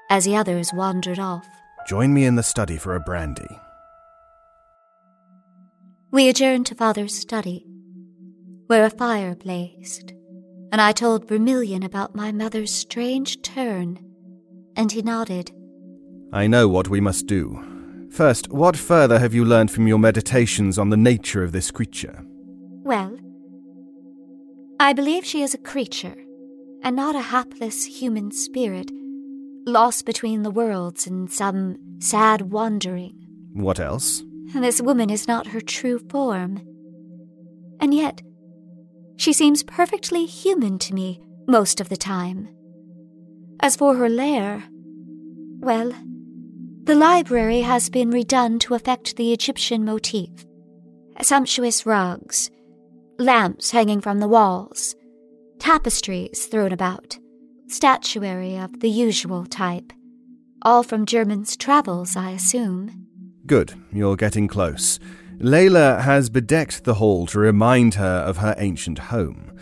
as the others wandered off. Join me in the study for a brandy. We adjourned to Father's study, where a fire blazed and I told Vermillion about my mother's strange turn, and he nodded. I know what we must do. First, what further have you learned from your meditations on the nature of this creature? Well, I believe she is a creature, and not a hapless human spirit, lost between the worlds in some sad wandering. What else? This woman is not her true form. And yet, she seems perfectly human to me most of the time. As for her lair, well, the library has been redone to affect the Egyptian motif. Sumptuous rugs, lamps hanging from the walls, tapestries thrown about, statuary of the usual type. All from German's travels, I assume. Good, you're getting close. Layla has bedecked the hall to remind her of her ancient home.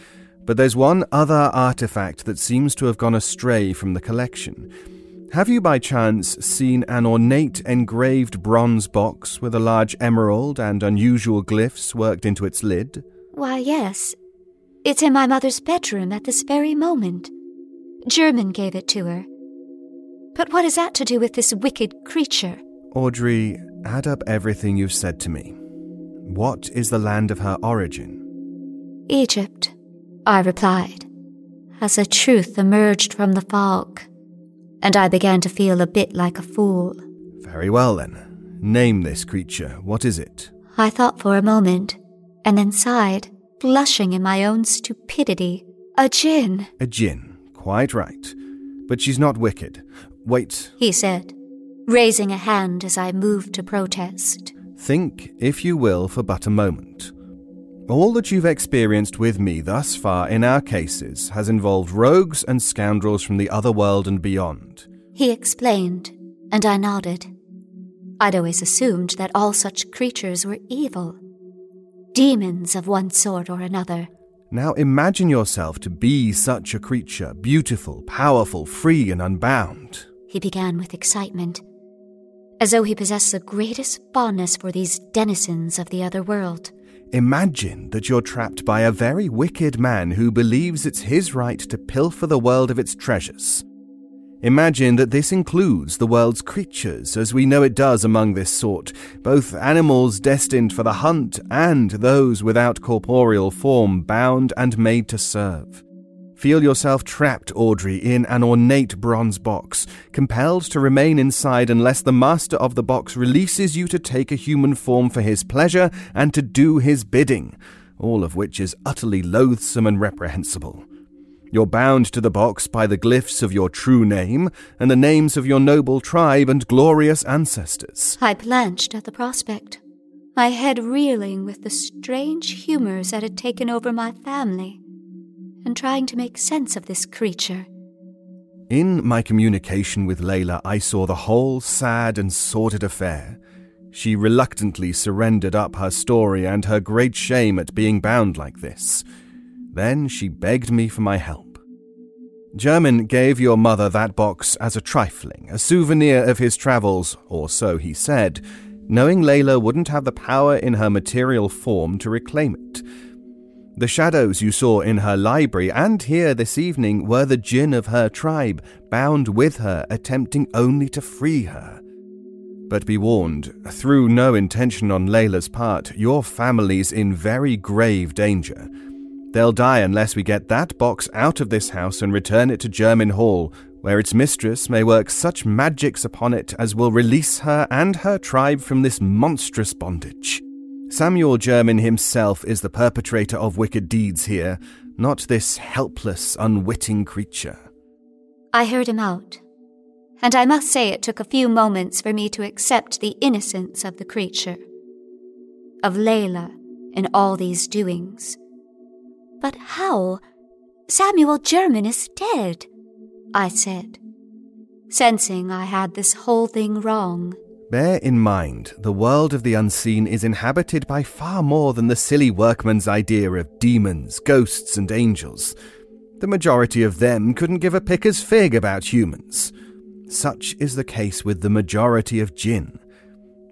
But there's one other artifact that seems to have gone astray from the collection. Have you by chance seen an ornate engraved bronze box with a large emerald and unusual glyphs worked into its lid? Why, yes. It's in my mother's bedroom at this very moment. German gave it to her. But what has that to do with this wicked creature? Audrey, add up everything you've said to me. What is the land of her origin? Egypt, I replied, as the truth emerged from the fog, and I began to feel a bit like a fool. Very well then. Name this creature. What is it? I thought for a moment, and then sighed, blushing in my own stupidity. A jinn. A jinn. Quite right. But she's not wicked. Wait. He said, raising a hand as I moved to protest. Think, if you will, for but a moment. All that you've experienced with me thus far in our cases has involved rogues and scoundrels from the other world and beyond. He explained, and I nodded. I'd always assumed that all such creatures were evil. Demons of one sort or another. Now imagine yourself to be such a creature, beautiful, powerful, free, and unbound. He began with excitement, as though he possessed the greatest fondness for these denizens of the other world. Imagine that you're trapped by a very wicked man who believes it's his right to pilfer the world of its treasures. Imagine that this includes the world's creatures, as we know it does among this sort, both animals destined for the hunt and those without corporeal form bound and made to serve. Feel yourself trapped, Audrey, in an ornate bronze box, compelled to remain inside unless the master of the box releases you to take a human form for his pleasure and to do his bidding, all of which is utterly loathsome and reprehensible. You're bound to the box by the glyphs of your true name and the names of your noble tribe and glorious ancestors. I blanched at the prospect, my head reeling with the strange humors that had taken over my family, and trying to make sense of this creature. In my communication with Layla, I saw the whole sad and sordid affair. She reluctantly surrendered up her story and her great shame at being bound like this. Then she begged me for my help. German gave your mother that box as a trifling, a souvenir of his travels, or so he said, knowing Layla wouldn't have the power in her material form to reclaim it. The shadows you saw in her library and here this evening were the jinn of her tribe, bound with her, attempting only to free her. But be warned, through no intention on Layla's part, your family's in very grave danger. They'll die unless we get that box out of this house and return it to Jermyn Hall, where its mistress may work such magics upon it as will release her and her tribe from this monstrous bondage. Samuel German himself is the perpetrator of wicked deeds here, not this helpless, unwitting creature. I heard him out, and I must say it took a few moments for me to accept the innocence of the creature, of Layla in all these doings. But how? Samuel German is dead, I said, sensing I had this whole thing wrong. Bear in mind, the world of the unseen is inhabited by far more than the silly workman's idea of demons, ghosts, and angels. The majority of them couldn't give a picker's fig about humans. Such is the case with the majority of jinn.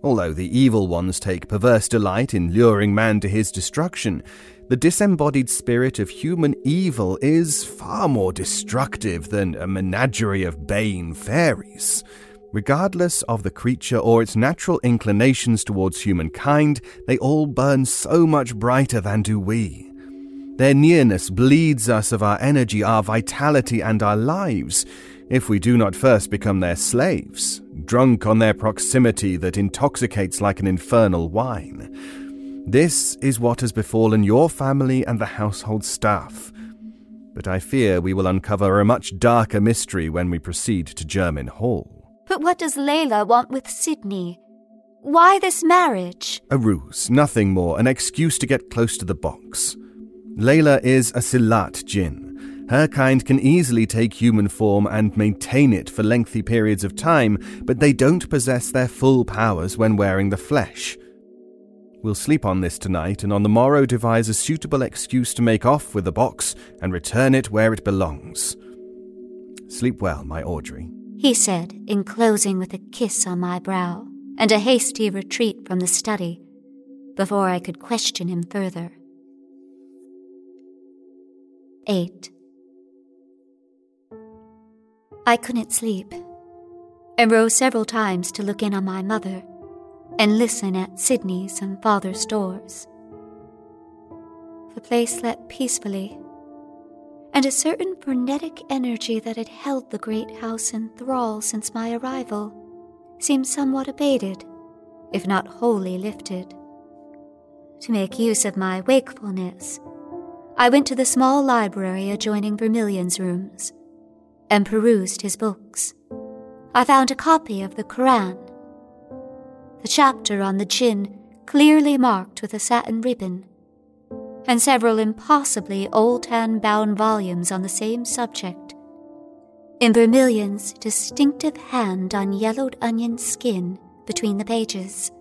Although the evil ones take perverse delight in luring man to his destruction, the disembodied spirit of human evil is far more destructive than a menagerie of bane fairies. Regardless of the creature or its natural inclinations towards humankind, they all burn so much brighter than do we. Their nearness bleeds us of our energy, our vitality, and our lives, if we do not first become their slaves, drunk on their proximity that intoxicates like an infernal wine. This is what has befallen your family and the household staff. But I fear we will uncover a much darker mystery when we proceed to Jermyn Hall. But what does Layla want with Sydney? Why this marriage? A ruse, nothing more, an excuse to get close to the box. Layla is a Silat jinn. Her kind can easily take human form and maintain it for lengthy periods of time, but they don't possess their full powers when wearing the flesh. We'll sleep on this tonight and on the morrow devise a suitable excuse to make off with the box and return it where it belongs. Sleep well, my Audrey, he said, enclosing with a kiss on my brow and a hasty retreat from the study before I could question him further. 8. I couldn't sleep and rose several times to look in on my mother and listen at Sydney's and father's doors. The place slept peacefully, and a certain frenetic energy that had held the great house in thrall since my arrival seemed somewhat abated, if not wholly lifted. To make use of my wakefulness, I went to the small library adjoining Vermillion's rooms and perused his books. I found a copy of the Koran the chapter on the jinn clearly marked with a satin ribbon, and several impossibly old hand bound volumes on the same subject. In Vermillion's distinctive hand on yellowed onion skin between the pages.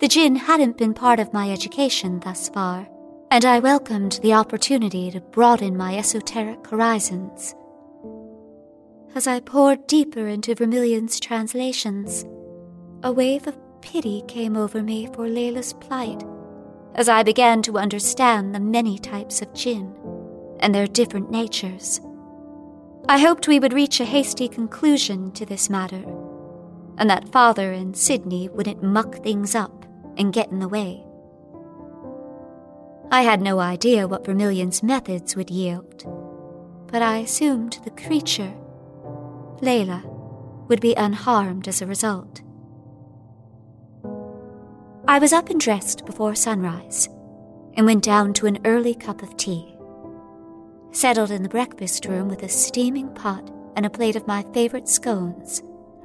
The jinn hadn't been part of my education thus far, and I welcomed the opportunity to broaden my esoteric horizons. As I poured deeper into Vermillion's translations, a wave of pity came over me for Layla's plight as I began to understand the many types of jinn and their different natures. I hoped we would reach a hasty conclusion to this matter, and that father and Sydney wouldn't muck things up and get in the way. I had no idea what Vermillion's methods would yield, but I assumed the creature, Layla, would be unharmed as a result. I was up and dressed before sunrise and went down to an early cup of tea. settled in the breakfast room with a steaming pot and a plate of my favorite scones.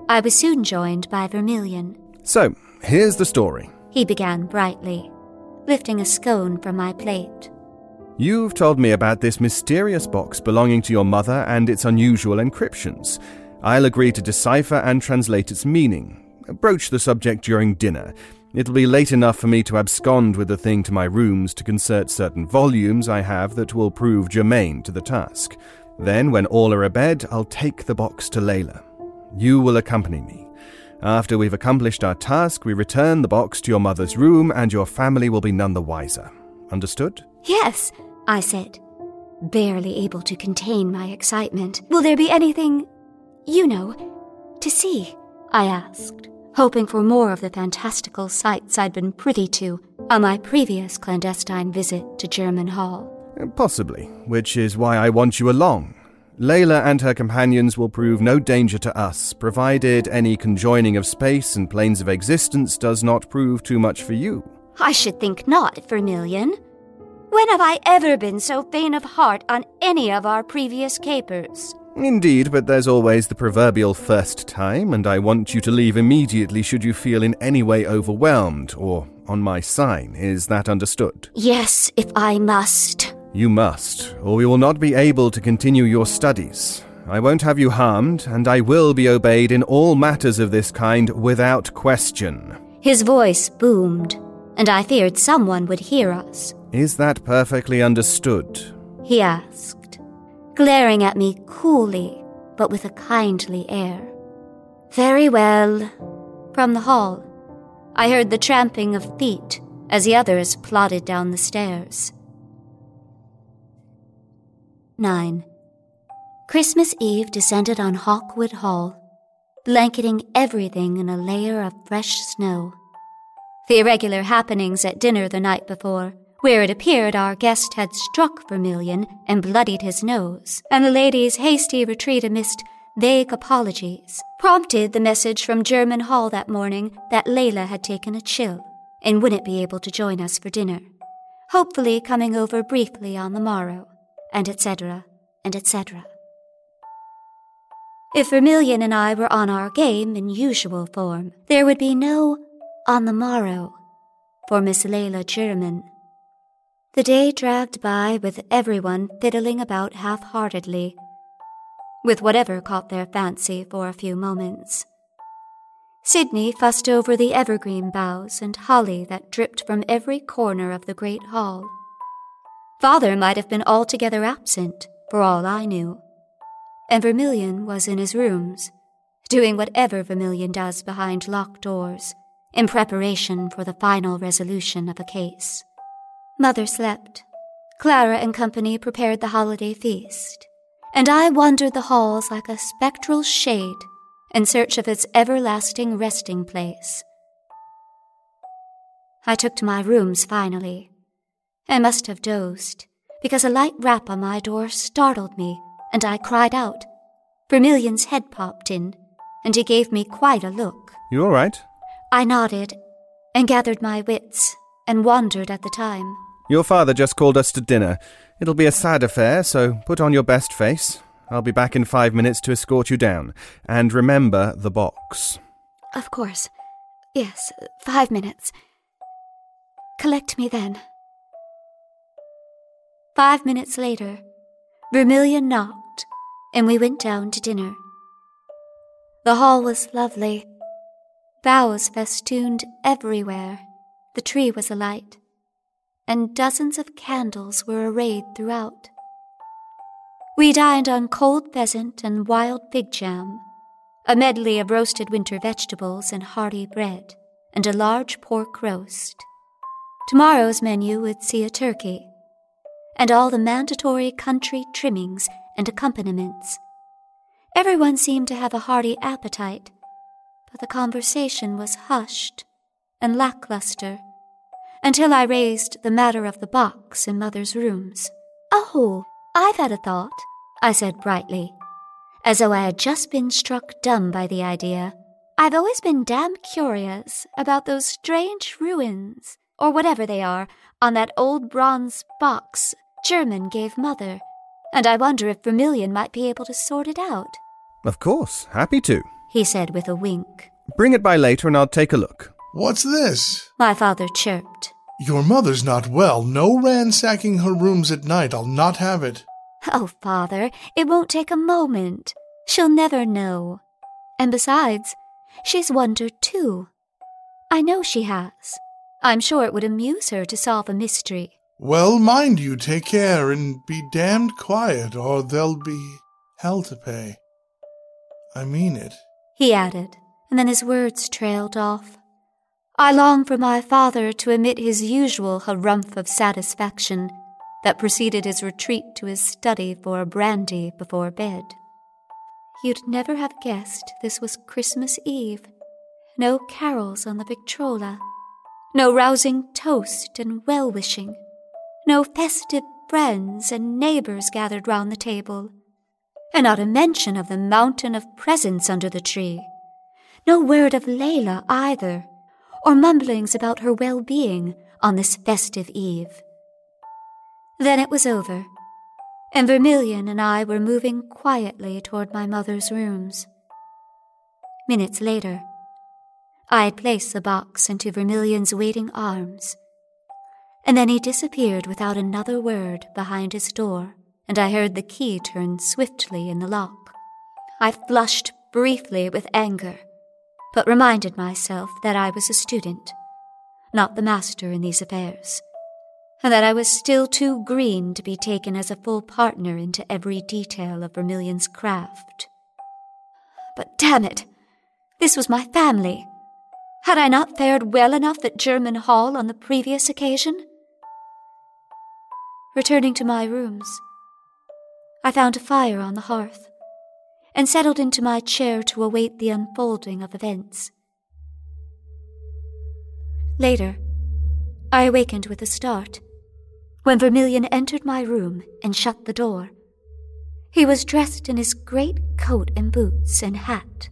I was soon joined by Vermillion. So, here's the story. He began brightly, lifting a scone from my plate. You've told me about this mysterious box belonging to your mother and its unusual encryptions. I'll agree to decipher and translate its meaning. Broach the subject during dinner. It'll be late enough for me to abscond with the thing to my rooms to concert certain volumes I have that will prove germane to the task. Then, when all are abed, I'll take the box to Layla. You will accompany me. After we've accomplished our task, we return the box to your mother's room, and your family will be none the wiser. Understood? Yes, I said, barely able to contain my excitement. Will there be anything, you know, to see? I asked, hoping for more of the fantastical sights I'd been privy to on my previous clandestine visit to Jermyn Hall. Uh, possibly, which is why I want you along. Layla and her companions will prove no danger to us, provided any conjoining of space and planes of existence does not prove too much for you. I should think not, Vermillion. When have I ever been so faint of heart on any of our previous capers? Indeed, but there's always the proverbial first time, and I want you to leave immediately should you feel in any way overwhelmed, or on my sign. Is that understood? Yes, if I must. You must, or we will not be able to continue your studies. I won't have you harmed, and I will be obeyed in all matters of this kind without question. His voice boomed, and I feared someone would hear us. Is that perfectly understood? He asked, glaring at me coolly, but with a kindly air. Very well. From the hall, I heard the tramping of feet as the others plodded down the stairs. 9. Christmas Eve descended on Hawkwoode Hall, blanketing everything in a layer of fresh snow. The irregular happenings at dinner the night before, where it appeared our guest had struck Vermillion and bloodied his nose, and the lady's hasty retreat amidst vague apologies, prompted the message from Jermyn Hall that morning that Layla had taken a chill and wouldn't be able to join us for dinner, hopefully coming over briefly on the morrow and etc., and etc. If Vermillion and I were on our game in usual form, there would be no on the morrow for Miss Layla German. The day dragged by with everyone fiddling about half heartedly, with whatever caught their fancy for a few moments. Sydney fussed over the evergreen boughs and holly that dripped from every corner of the great hall. Father might have been altogether absent, for all I knew. And Vermillion was in his rooms, doing whatever Vermillion does behind locked doors, in preparation for the final resolution of a case. Mother slept. Clara and company prepared the holiday feast, and I wandered the halls like a spectral shade in search of its everlasting resting place. I took to my rooms finally I must have dozed, because a light rap on my door startled me, and I cried out. Vermillion's head popped in, and he gave me quite a look. You all right? I nodded, and gathered my wits, and wondered at the time. Your father just called us to dinner. It'll be a sad affair, so put on your best face. I'll be back in five minutes to escort you down. And remember the box. Of course. Yes, five minutes. Collect me then. Five minutes later, Vermillion knocked, and we went down to dinner. The hall was lovely. Boughs festooned everywhere. The tree was alight, and dozens of candles were arrayed throughout. We dined on cold pheasant and wild fig jam, a medley of roasted winter vegetables and hearty bread, and a large pork roast. Tomorrow's menu would see a turkey and all the mandatory country trimmings and accompaniments. Everyone seemed to have a hearty appetite, but the conversation was hushed and lackluster until I raised the matter of the box in Mother's rooms. Oh, I've had a thought, I said brightly, as though I had just been struck dumb by the idea. I've always been damn curious about those strange ruins, or whatever they are, on that old bronze box German gave Mother, and I wonder if Vermillion might be able to sort it out. Of course, happy to, he said with a wink. Bring it by later and I'll take a look. What's this? My father chirped. Your mother's not well. No ransacking her rooms at night. I'll not have it. Oh, father, it won't take a moment. She'll never know. And besides, she's wondered too. I know she has. I'm sure it would amuse her to solve a mystery. Well, mind you, take care and be damned quiet, or there'll be hell to pay. I mean it. He added, and then his words trailed off. I long for my father to emit his usual harumph of satisfaction that preceded his retreat to his study for a brandy before bed. You'd never have guessed this was Christmas Eve. No carols on the Victrola, no rousing toast and well wishing, no festive friends and neighbors gathered round the table, and not a mention of the mountain of presents under the tree. No word of Layla either or mumblings about her well being on this festive eve. Then it was over, and Vermillion and I were moving quietly toward my mother's rooms. Minutes later, I had placed the box into Vermillion's waiting arms, and then he disappeared without another word behind his door, and I heard the key turn swiftly in the lock. I flushed briefly with anger but reminded myself that I was a student, not the master in these affairs, and that I was still too green to be taken as a full partner into every detail of Vermillion's craft. But damn it! This was my family. Had I not fared well enough at Jermyn Hall on the previous occasion? Returning to my rooms, I found a fire on the hearth and settled into my chair to await the unfolding of events. Later, I awakened with a start when Vermillion entered my room and shut the door. He was dressed in his great coat and boots and hat,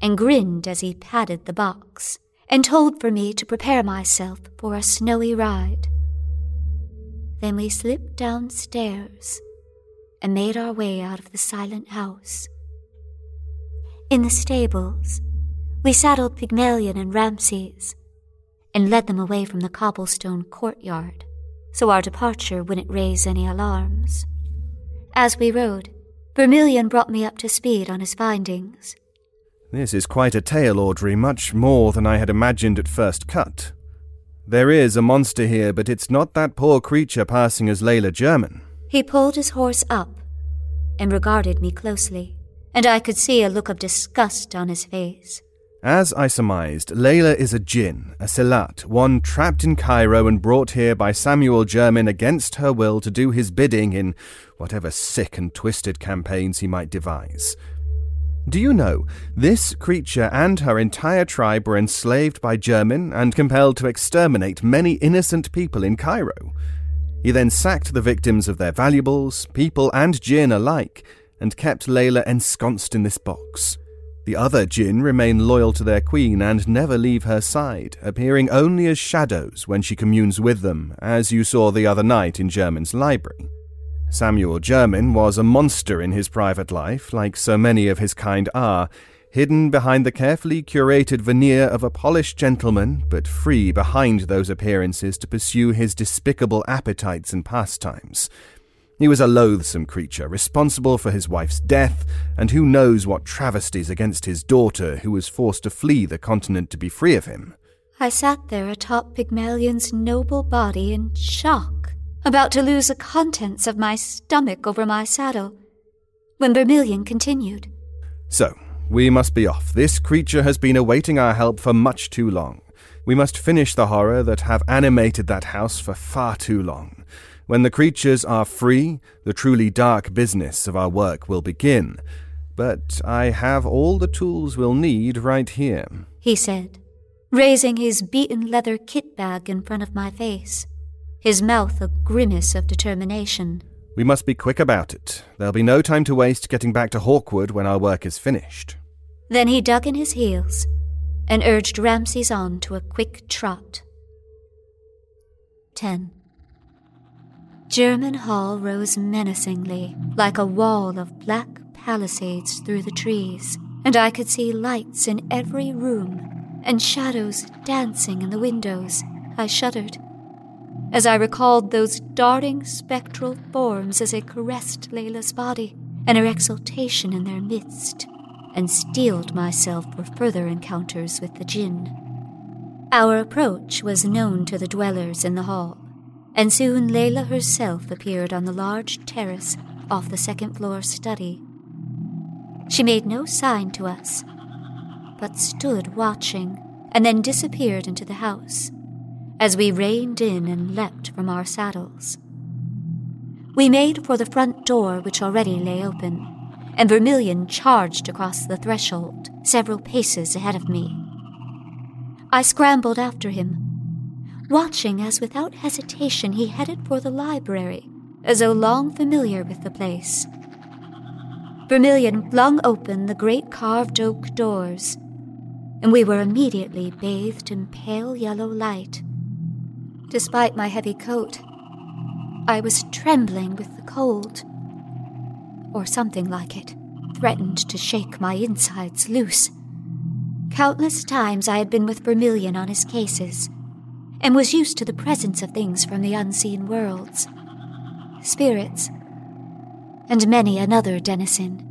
and grinned as he patted the box and told for me to prepare myself for a snowy ride. Then we slipped downstairs and made our way out of the silent house. In the stables, we saddled Pygmalion and Ramses and led them away from the cobblestone courtyard so our departure wouldn't raise any alarms. As we rode, Vermillion brought me up to speed on his findings. This is quite a tale, Audrey, much more than I had imagined at first cut. There is a monster here, but it's not that poor creature passing as Layla Jermyn. He pulled his horse up and regarded me closely, and I could see a look of disgust on his face. As I surmised, Layla is a jinn, a Silat, one trapped in Cairo and brought here by Samuel Jermyn against her will to do his bidding in whatever sick and twisted campaigns he might devise. Do you know, this creature and her entire tribe were enslaved by Jermyn and compelled to exterminate many innocent people in Cairo. He then sacked the victims of their valuables, people and jinn alike, and kept Layla ensconced in this box. The other jinn remain loyal to their queen and never leave her side, appearing only as shadows when she communes with them, as you saw the other night in Jermyn's library. Samuel Jermyn was a monster in his private life, like so many of his kind are, hidden behind the carefully curated veneer of a polished gentleman, but free behind those appearances to pursue his despicable appetites and pastimes. He was a loathsome creature, responsible for his wife's death, and who knows what travesties against his daughter, who was forced to flee the continent to be free of him. I sat there atop Pygmalion's noble body in shock, about to lose the contents of my stomach over my saddle, when Vermillion continued. So, we must be off. This creature has been awaiting our help for much too long. We must finish the horror that have animated that house for far too long. When the creatures are free, the truly dark business of our work will begin. But I have all the tools we'll need right here, he said, raising his beaten leather kit bag in front of my face, his mouth a grimace of determination. We must be quick about it. There'll be no time to waste getting back to Hawkwoode when our work is finished. Then he dug in his heels and urged Ramses on to a quick trot. 10. Jermyn Hall rose menacingly, like a wall of black palisades through the trees, and I could see lights in every room and shadows dancing in the windows. I shuddered as I recalled those darting spectral forms as they caressed Layla's body and her exultation in their midst, and steeled myself for further encounters with the jinn. Our approach was known to the dwellers in the hall, and soon Layla herself appeared on the large terrace off the second floor study. She made no sign to us, but stood watching and then disappeared into the house as we reined in and leapt from our saddles. We made for the front door, which already lay open, and Vermillion charged across the threshold, several paces ahead of me. I scrambled after him, watching as without hesitation he headed for the library, as though long familiar with the place. Vermillion flung open the great carved oak doors, and we were immediately bathed in pale yellow light. Despite my heavy coat, I was trembling with the cold, or something like it, threatened to shake my insides loose. Countless times I had been with Vermillion on his cases, and was used to the presence of things from the unseen worlds spirits, and many another denizen.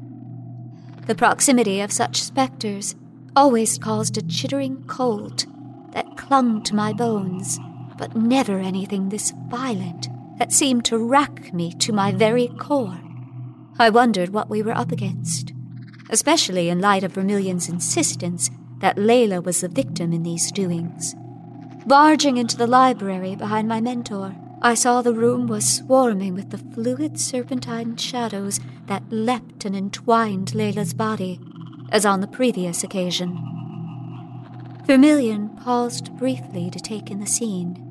The proximity of such specters always caused a chittering cold that clung to my bones, but never anything this violent that seemed to rack me to my very core. I wondered what we were up against, especially in light of Vermillion's insistence that Layla was the victim in these doings. Barging into the library behind my mentor, I saw the room was swarming with the fluid serpentine shadows that leapt and entwined Layla's body, as on the previous occasion. Vermillion paused briefly to take in the scene.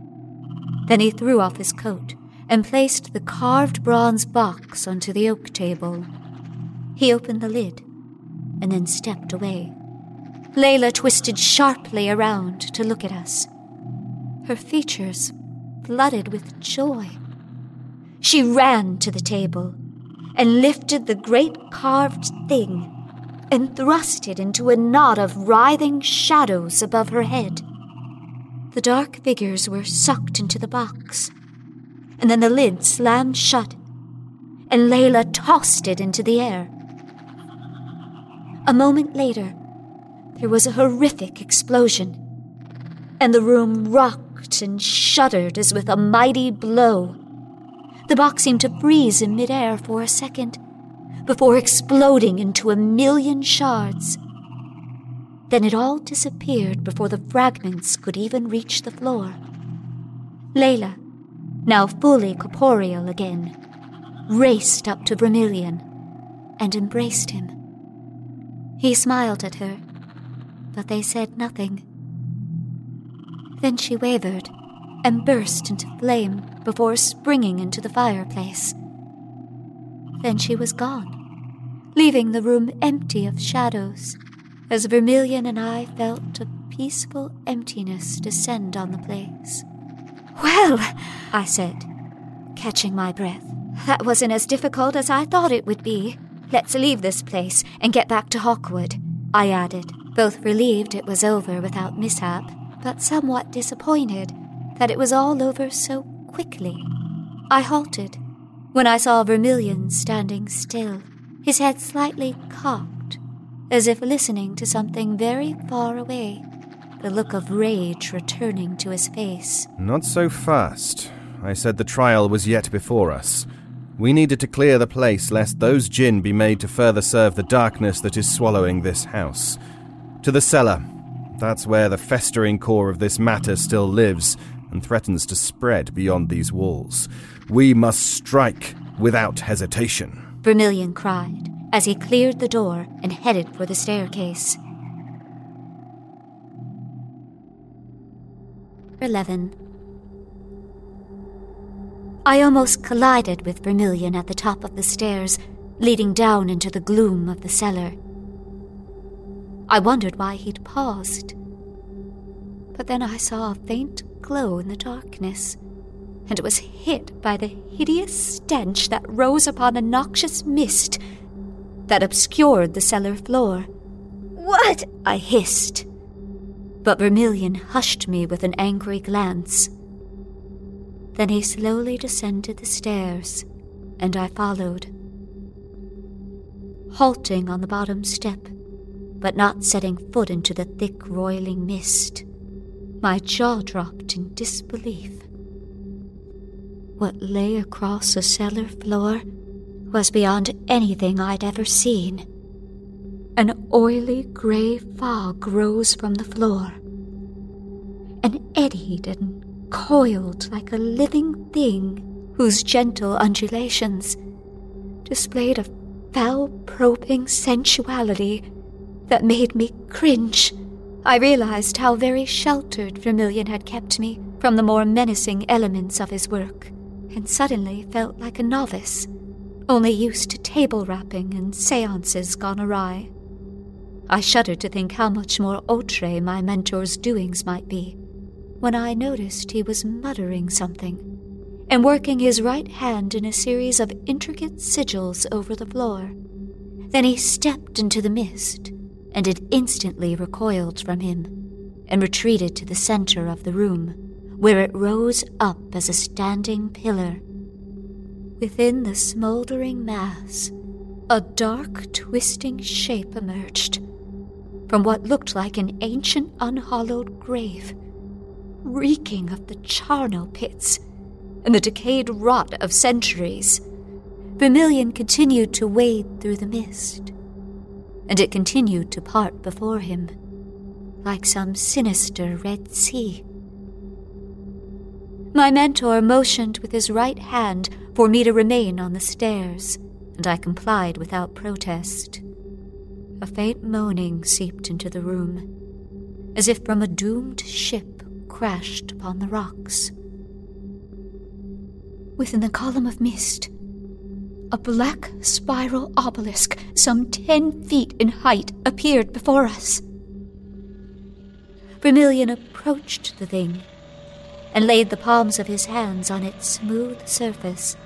Then he threw off his coat and placed the carved bronze box onto the oak table. He opened the lid and then stepped away. Layla twisted sharply around to look at us, her features flooded with joy. She ran to the table and lifted the great carved thing and thrust it into a knot of writhing shadows above her head. The dark figures were sucked into the box, and then the lid slammed shut, and Layla tossed it into the air. A moment later, there was a horrific explosion, and the room rocked and shuddered as with a mighty blow. The box seemed to freeze in midair for a second before exploding into a million shards. Then it all disappeared before the fragments could even reach the floor. Layla, now fully corporeal again, raced up to Vermillion and embraced him. He smiled at her, but they said nothing. Then she wavered and burst into flame before springing into the fireplace. Then she was gone, leaving the room empty of shadows as Vermillion and I felt a peaceful emptiness descend on the place. Well, I said, catching my breath, that wasn't as difficult as I thought it would be. Let's leave this place and get back to Hawkwoode, I added, both relieved it was over without mishap, but somewhat disappointed that it was all over so quickly. I halted when I saw Vermillion standing still, his head slightly cocked as if listening to something very far away, the look of rage returning to his face. Not so fast. I said the trial was yet before us. We needed to clear the place lest those jinn be made to further serve the darkness that is swallowing this house. To the cellar. That's where the festering core of this matter still lives and threatens to spread beyond these walls. We must strike without hesitation. Vermillion cried as he cleared the door and headed for the staircase. 11. I almost collided with Vermillion at the top of the stairs, leading down into the gloom of the cellar. I wondered why he'd paused. But then I saw a faint glow in the darkness, and was hit by the hideous stench that rose upon a noxious mist that obscured the cellar floor. What? I hissed. But Vermillion hushed me with an angry glance. Then he slowly descended the stairs, and I followed. Halting on the bottom step, but not setting foot into the thick, roiling mist, my jaw dropped in disbelief. What lay across the cellar floor was beyond anything I'd ever seen. An oily gray fog rose from the floor and eddied and coiled like a living thing whose gentle undulations displayed a foul probing sensuality that made me cringe. I realized how very sheltered Vermillion had kept me from the more menacing elements of his work, and suddenly felt like a novice, only used to table rapping and seances gone awry. I shuddered to think how much more outre my mentor's doings might be, when I noticed he was muttering something and working his right hand in a series of intricate sigils over the floor. Then he stepped into the mist, and it instantly recoiled from him and retreated to the center of the room, where it rose up as a standing pillar. Within the smoldering mass, a dark, twisting shape emerged from what looked like an ancient, unhollowed grave, reeking of the charnel pits and the decayed rot of centuries. Vermillion continued to wade through the mist, and it continued to part before him, like some sinister Red Sea. My mentor motioned with his right hand for me to remain on the stairs, and I complied without protest. A faint moaning seeped into the room, as if from a doomed ship crashed upon the rocks. Within the column of mist, a black spiral obelisk, some ten feet in height, appeared before us. Vermillion approached the thing and laid the palms of his hands on its smooth surface.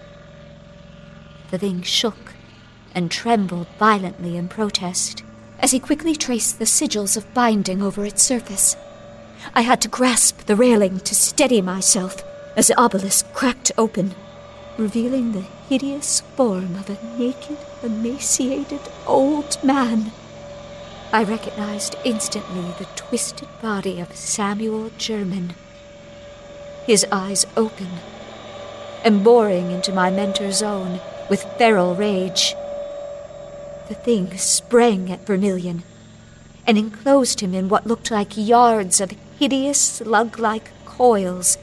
The thing shook and trembled violently in protest as he quickly traced the sigils of binding over its surface. I had to grasp the railing to steady myself as the obelisk cracked open, revealing the hideous form of a naked, emaciated old man. I recognized instantly the twisted body of Samuel Jermyn. His eyes open and boring into my mentor's own with feral rage. The thing sprang at Vermillion and enclosed him in what looked like yards of hideous slug like coils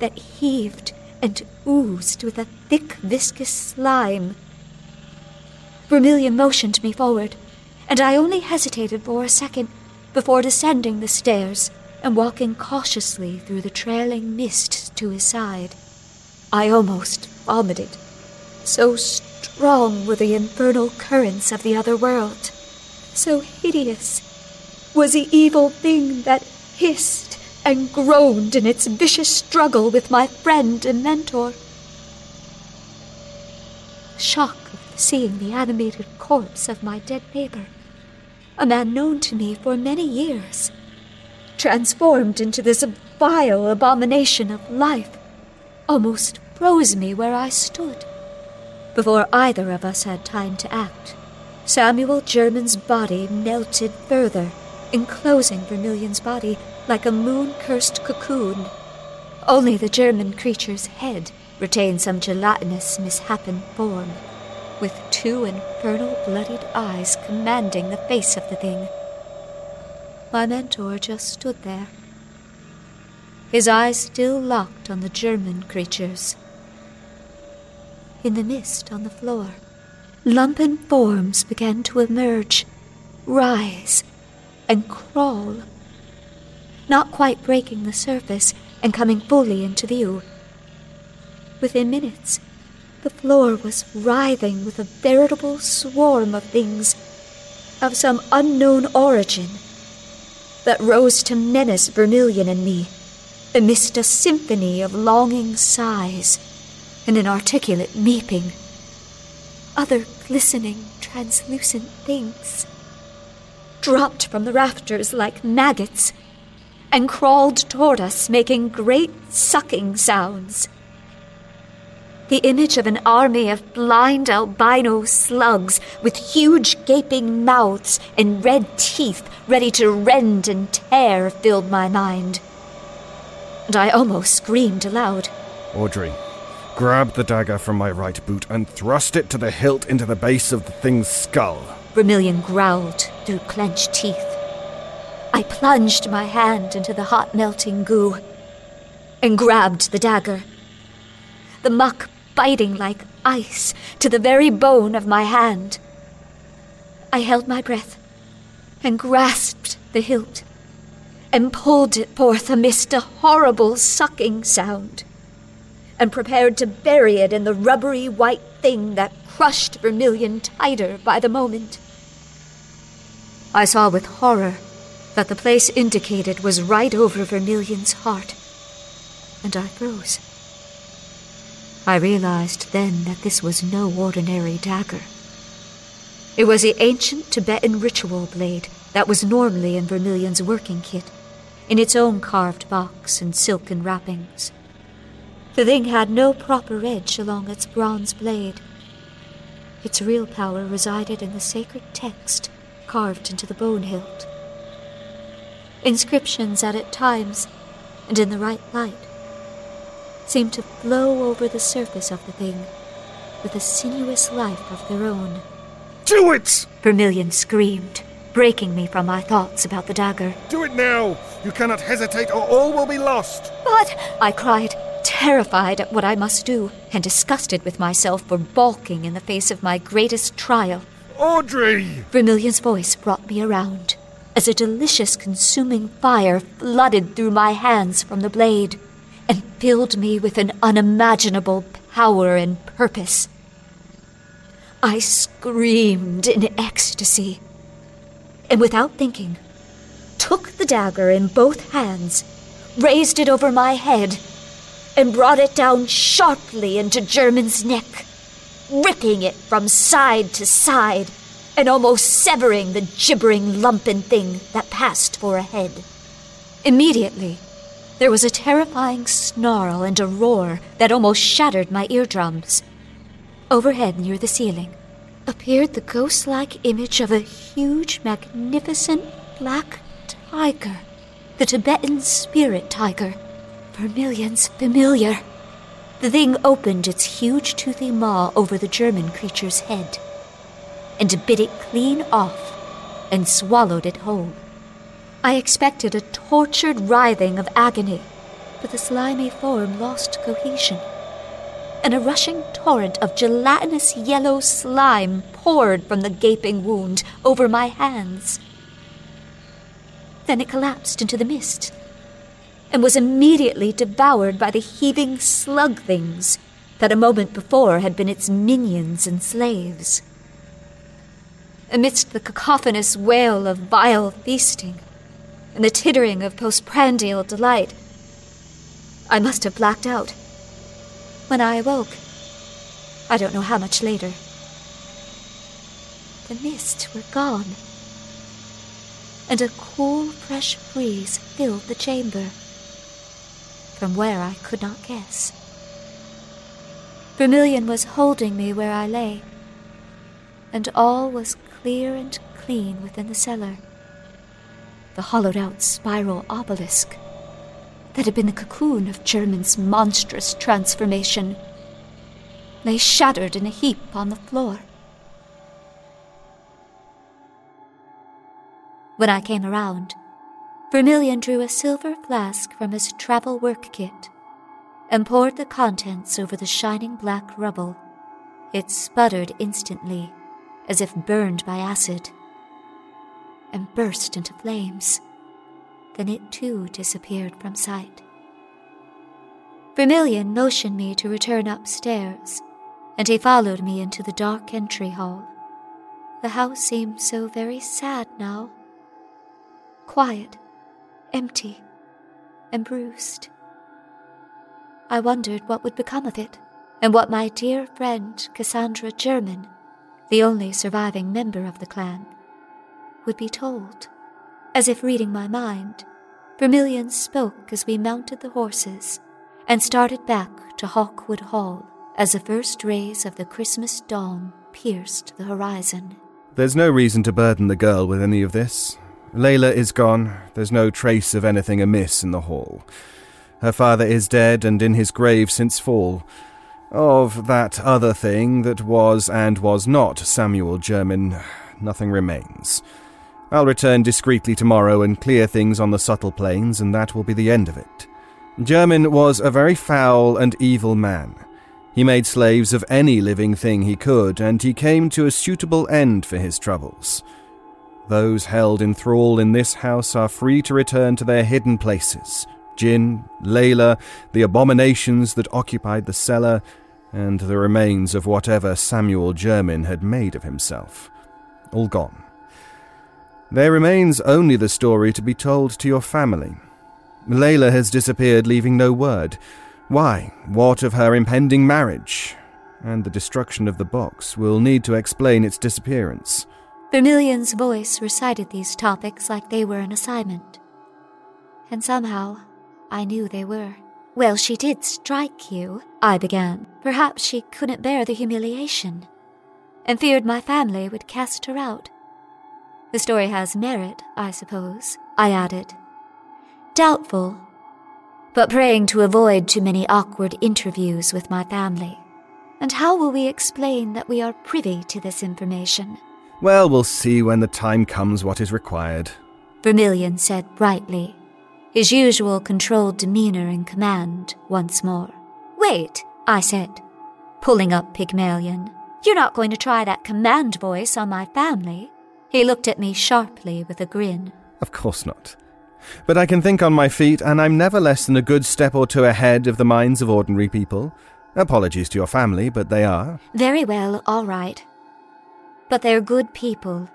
that heaved and oozed with a thick, viscous slime. Vermillion motioned me forward, and I only hesitated for a second before descending the stairs and walking cautiously through the trailing mist to his side. I almost vomited. So strong were the infernal currents of the other world. So hideous was the evil thing that hissed and groaned in its vicious struggle with my friend and mentor. Shock of seeing the animated corpse of my dead neighbor, a man known to me for many years, transformed into this vile abomination of life, almost froze me where I stood. Before either of us had time to act, Samuel Jermyn's body melted further, enclosing Vermillion's body like a moon cursed cocoon. Only the Jermyn creature's head retained some gelatinous, misshapen form, with two infernal bloodied eyes commanding the face of the thing. My mentor just stood there, his eyes still locked on the Jermyn creatures. In the mist on the floor, lumpen forms began to emerge, rise, and crawl, not quite breaking the surface and coming fully into view. Within minutes, the floor was writhing with a veritable swarm of things of some unknown origin that rose to menace Vermillion and me amidst a symphony of longing sighs and inarticulate meeping, other glistening, translucent things dropped from the rafters like maggots and crawled toward us, making great sucking sounds. The image of an army of blind albino slugs with huge gaping mouths and red teeth ready to rend and tear filled my mind. And I almost screamed aloud. Audrey, grab the dagger from my right boot and thrust it to the hilt into the base of the thing's skull. Vermillion growled through clenched teeth. I plunged my hand into the hot melting goo and grabbed the dagger. The muck biting like ice to the very bone of my hand. I held my breath and grasped the hilt and pulled it forth amidst a horrible sucking sound and prepared to bury it in the rubbery white thing that crushed Vermillion tighter by the moment. I saw with horror that the place indicated was right over Vermillion's heart, and I froze. I realized then that this was no ordinary dagger. It was the ancient Tibetan ritual blade that was normally in Vermillion's working kit, in its own carved box and silken wrappings. The thing had no proper edge along its bronze blade. Its real power resided in the sacred text carved into the bone hilt. Inscriptions that, at times, and in the right light, seemed to flow over the surface of the thing with a sinuous life of their own. Do it! Vermillion screamed, breaking me from my thoughts about the dagger. Do it now! You cannot hesitate, or all will be lost! But, I cried, terrified at what I must do, and disgusted with myself for balking in the face of my greatest trial. Audrey! Vermillion's voice brought me around as a delicious consuming fire flooded through my hands from the blade and filled me with an unimaginable power and purpose. I screamed in ecstasy, and without thinking, took the dagger in both hands, raised it over my head, and brought it down sharply into Jermyn's neck, ripping it from side to side and almost severing the gibbering lumpen thing that passed for a head. Immediately, there was a terrifying snarl and a roar that almost shattered my eardrums. Overhead, near the ceiling, appeared the ghost like image of a huge, magnificent black tiger. The Tibetan spirit tiger. Vermillion's familiar. The thing opened its huge, toothy maw over the Jermyn creature's head and bit it clean off and swallowed it whole. I expected a tortured writhing of agony, but the slimy form lost cohesion, and a rushing torrent of gelatinous yellow slime poured from the gaping wound over my hands. Then it collapsed into the mist and was immediately devoured by the heaving slug things that a moment before had been its minions and slaves. Amidst the cacophonous wail of vile feasting, and the tittering of postprandial delight. I must have blacked out. When I awoke, I don't know how much later, the mists were gone, and a cool, fresh breeze filled the chamber, from where I could not guess. Vermillion was holding me where I lay, and all was clear and clean within the cellar the hollowed out spiral obelisk that had been the cocoon of Jermyn's monstrous transformation, lay shattered in a heap on the floor. When I came around, Vermillion drew a silver flask from his travel work kit and poured the contents over the shining black rubble. It sputtered instantly, as if burned by acid and burst into flames. Then it too disappeared from sight. Vermillion motioned me to return upstairs, and he followed me into the dark entry hall. The house seemed so very sad now. Quiet, empty, and bruised. I wondered what would become of it, and what my dear friend Cassandra Jermyn, the only surviving member of the clan, would be told. As if reading my mind, Vermillion spoke as we mounted the horses and started back to Hawkwoode Hall as the first rays of the Christmas dawn pierced the horizon. There's no reason to burden the girl with any of this. Layla is gone. There's no trace of anything amiss in the hall. Her father is dead and in his grave since fall. Of that other thing that was and was not Samuel Jermyn, nothing remains. I'll return discreetly tomorrow and clear things on the subtle planes, and that will be the end of it. Jermyn was a very foul and evil man. He made slaves of any living thing he could, and he came to a suitable end for his troubles. Those held in thrall in this house are free to return to their hidden places jinn, Layla, the abominations that occupied the cellar, and the remains of whatever Samuel Jermyn had made of himself. All gone. There remains only the story to be told to your family. Layla has disappeared, leaving no word. Why? What of her impending marriage? And the destruction of the box will need to explain its disappearance. Vermillion's voice recited these topics like they were an assignment. And somehow, I knew they were. Well, she did strike you, I began. Perhaps she couldn't bear the humiliation, and feared my family would cast her out. The story has merit, I suppose, I added. Doubtful, but praying to avoid too many awkward interviews with my family. And how will we explain that we are privy to this information? Well, we'll see when the time comes what is required. Vermillion said brightly, his usual controlled demeanor and command once more. Wait, I said, pulling up Pygmalion. You're not going to try that command voice on my family. He looked at me sharply with a grin. Of course not. But I can think on my feet, and I'm never less than a good step or two ahead of the minds of ordinary people. Apologies to your family, but they are. Very well, all right. But they're good people.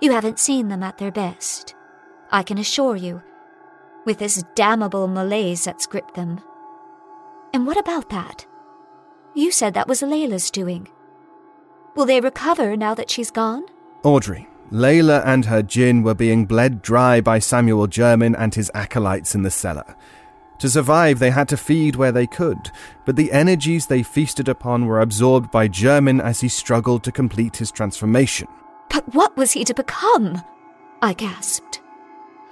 You haven't seen them at their best, I can assure you, with this damnable malaise that's gripped them. And what about that? You said that was Layla's doing. Will they recover now that she's gone? Audrey, Layla and her jinn were being bled dry by Samuel Jermyn and his acolytes in the cellar. To survive, they had to feed where they could, but the energies they feasted upon were absorbed by Jermyn as he struggled to complete his transformation. But what was he to become? I gasped,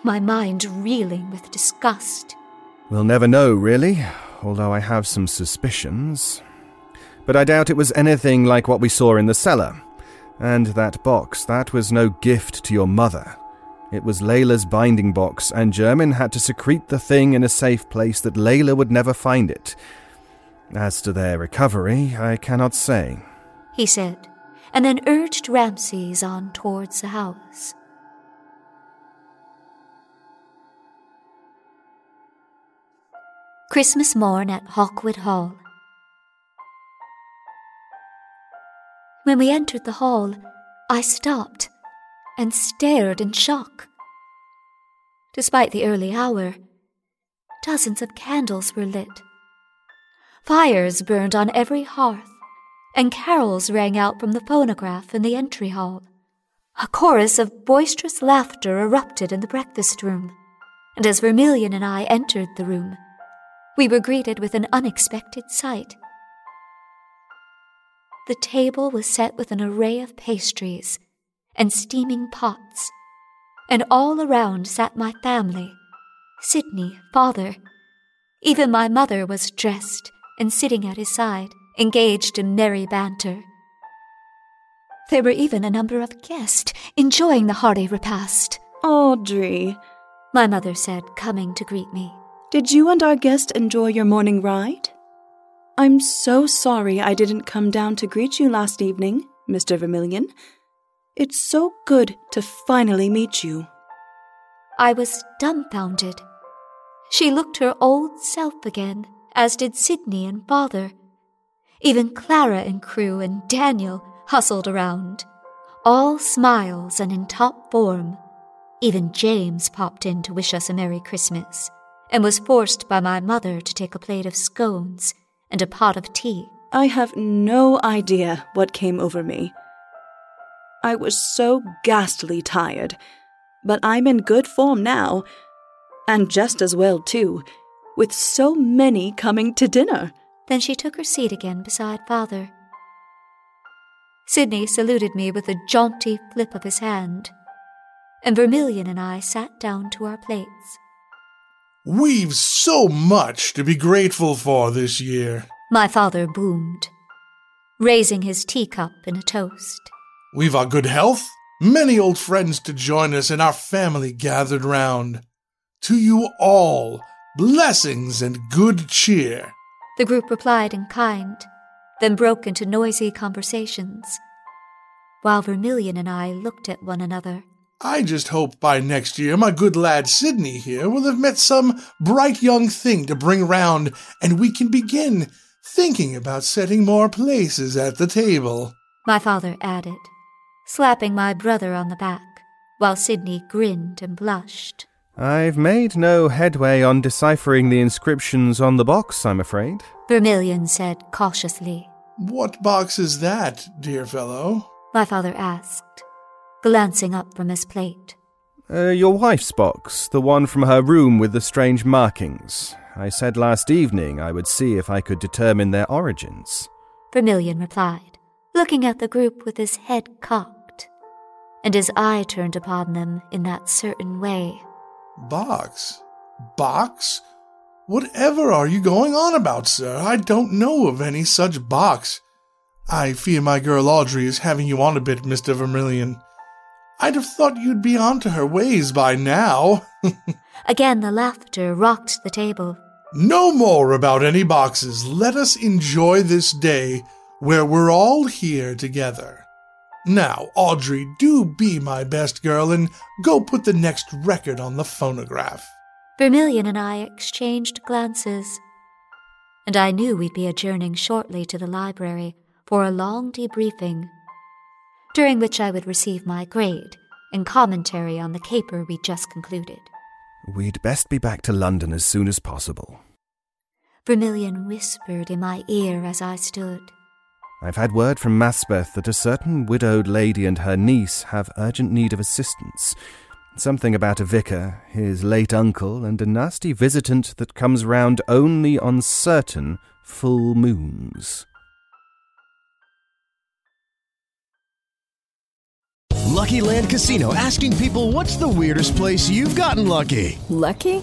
my mind reeling with disgust. We'll never know, really, although I have some suspicions. But I doubt it was anything like what we saw in the cellar. And that box, that was no gift to your mother. It was Layla's binding box, and Jermyn had to secrete the thing in a safe place that Layla would never find it. As to their recovery, I cannot say. He said, and then urged Ramses on towards the house. Christmas morn at Hawkwoode Hall. When we entered the hall, I stopped and stared in shock. Despite the early hour, dozens of candles were lit. Fires burned on every hearth, and carols rang out from the phonograph in the entry hall. A chorus of boisterous laughter erupted in the breakfast room, and as Vermillion and I entered the room, we were greeted with an unexpected sight. The table was set with an array of pastries and steaming pots, and all around sat my family Sydney, father. Even my mother was dressed and sitting at his side, engaged in merry banter. There were even a number of guests enjoying the hearty repast. Audrey, my mother said, coming to greet me. Did you and our guest enjoy your morning ride? I'm so sorry I didn't come down to greet you last evening, Mr. Vermillion. It's so good to finally meet you. I was dumbfounded. She looked her old self again, as did Sydney and father. Even Clara and crew and Daniel hustled around, all smiles and in top form. Even James popped in to wish us a Merry Christmas, and was forced by my mother to take a plate of scones and a pot of tea. I have no idea what came over me. I was so ghastly tired, but I'm in good form now, and just as well, too, with so many coming to dinner. Then she took her seat again beside father. Sydney saluted me with a jaunty flip of his hand, and Vermillion and I sat down to our plates. We've so much to be grateful for this year. My father boomed, raising his teacup in a toast. We've our good health, many old friends to join us, and our family gathered round. To you all, blessings and good cheer. The group replied in kind, then broke into noisy conversations, while Vermillion and I looked at one another. I just hope by next year my good lad Sydney here will have met some bright young thing to bring round, and we can begin thinking about setting more places at the table. My father added, slapping my brother on the back, while Sydney grinned and blushed. I've made no headway on deciphering the inscriptions on the box, I'm afraid. Vermillion said cautiously. What box is that, dear fellow? My father asked, glancing up from his plate. Uh, your wife's box, the one from her room with the strange markings. I said last evening I would see if I could determine their origins. Vermillion replied, looking at the group with his head cocked, and his eye turned upon them in that certain way. Box? Box? Whatever are you going on about, sir? I don't know of any such box. I fear my girl Audrey is having you on a bit, Mr. Vermillion. I'd have thought you'd be onto her ways by now. *laughs* Again, the laughter rocked the table. No more about any boxes. Let us enjoy this day where we're all here together. Now, Audrey, do be my best girl and go put the next record on the phonograph. Vermillion and I exchanged glances, and I knew we'd be adjourning shortly to the library for a long debriefing, during which I would receive my grade and commentary on the caper we'd just concluded. We'd best be back to London as soon as possible. Vermillion whispered in my ear as I stood. I've had word from Maspeth that a certain widowed lady and her niece have urgent need of assistance. Something about a vicar, his late uncle, and a nasty visitant that comes round only on certain full moons. Lucky Land Casino asking people what's the weirdest place you've gotten lucky? Lucky?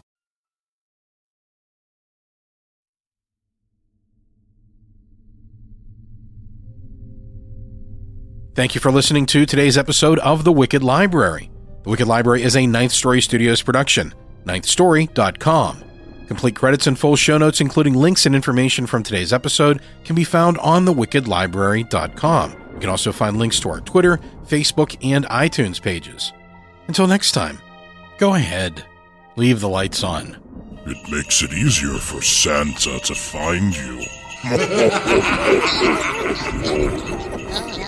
Thank you for listening to today's episode of The Wicked Library. The Wicked Library is a Ninth Story Studios production. NinthStory.com. Complete credits and full show notes, including links and information from today's episode, can be found on thewickedlibrary.com. You can also find links to our Twitter, Facebook, and iTunes pages. Until next time, go ahead, leave the lights on. It makes it easier for Santa to find you. *laughs*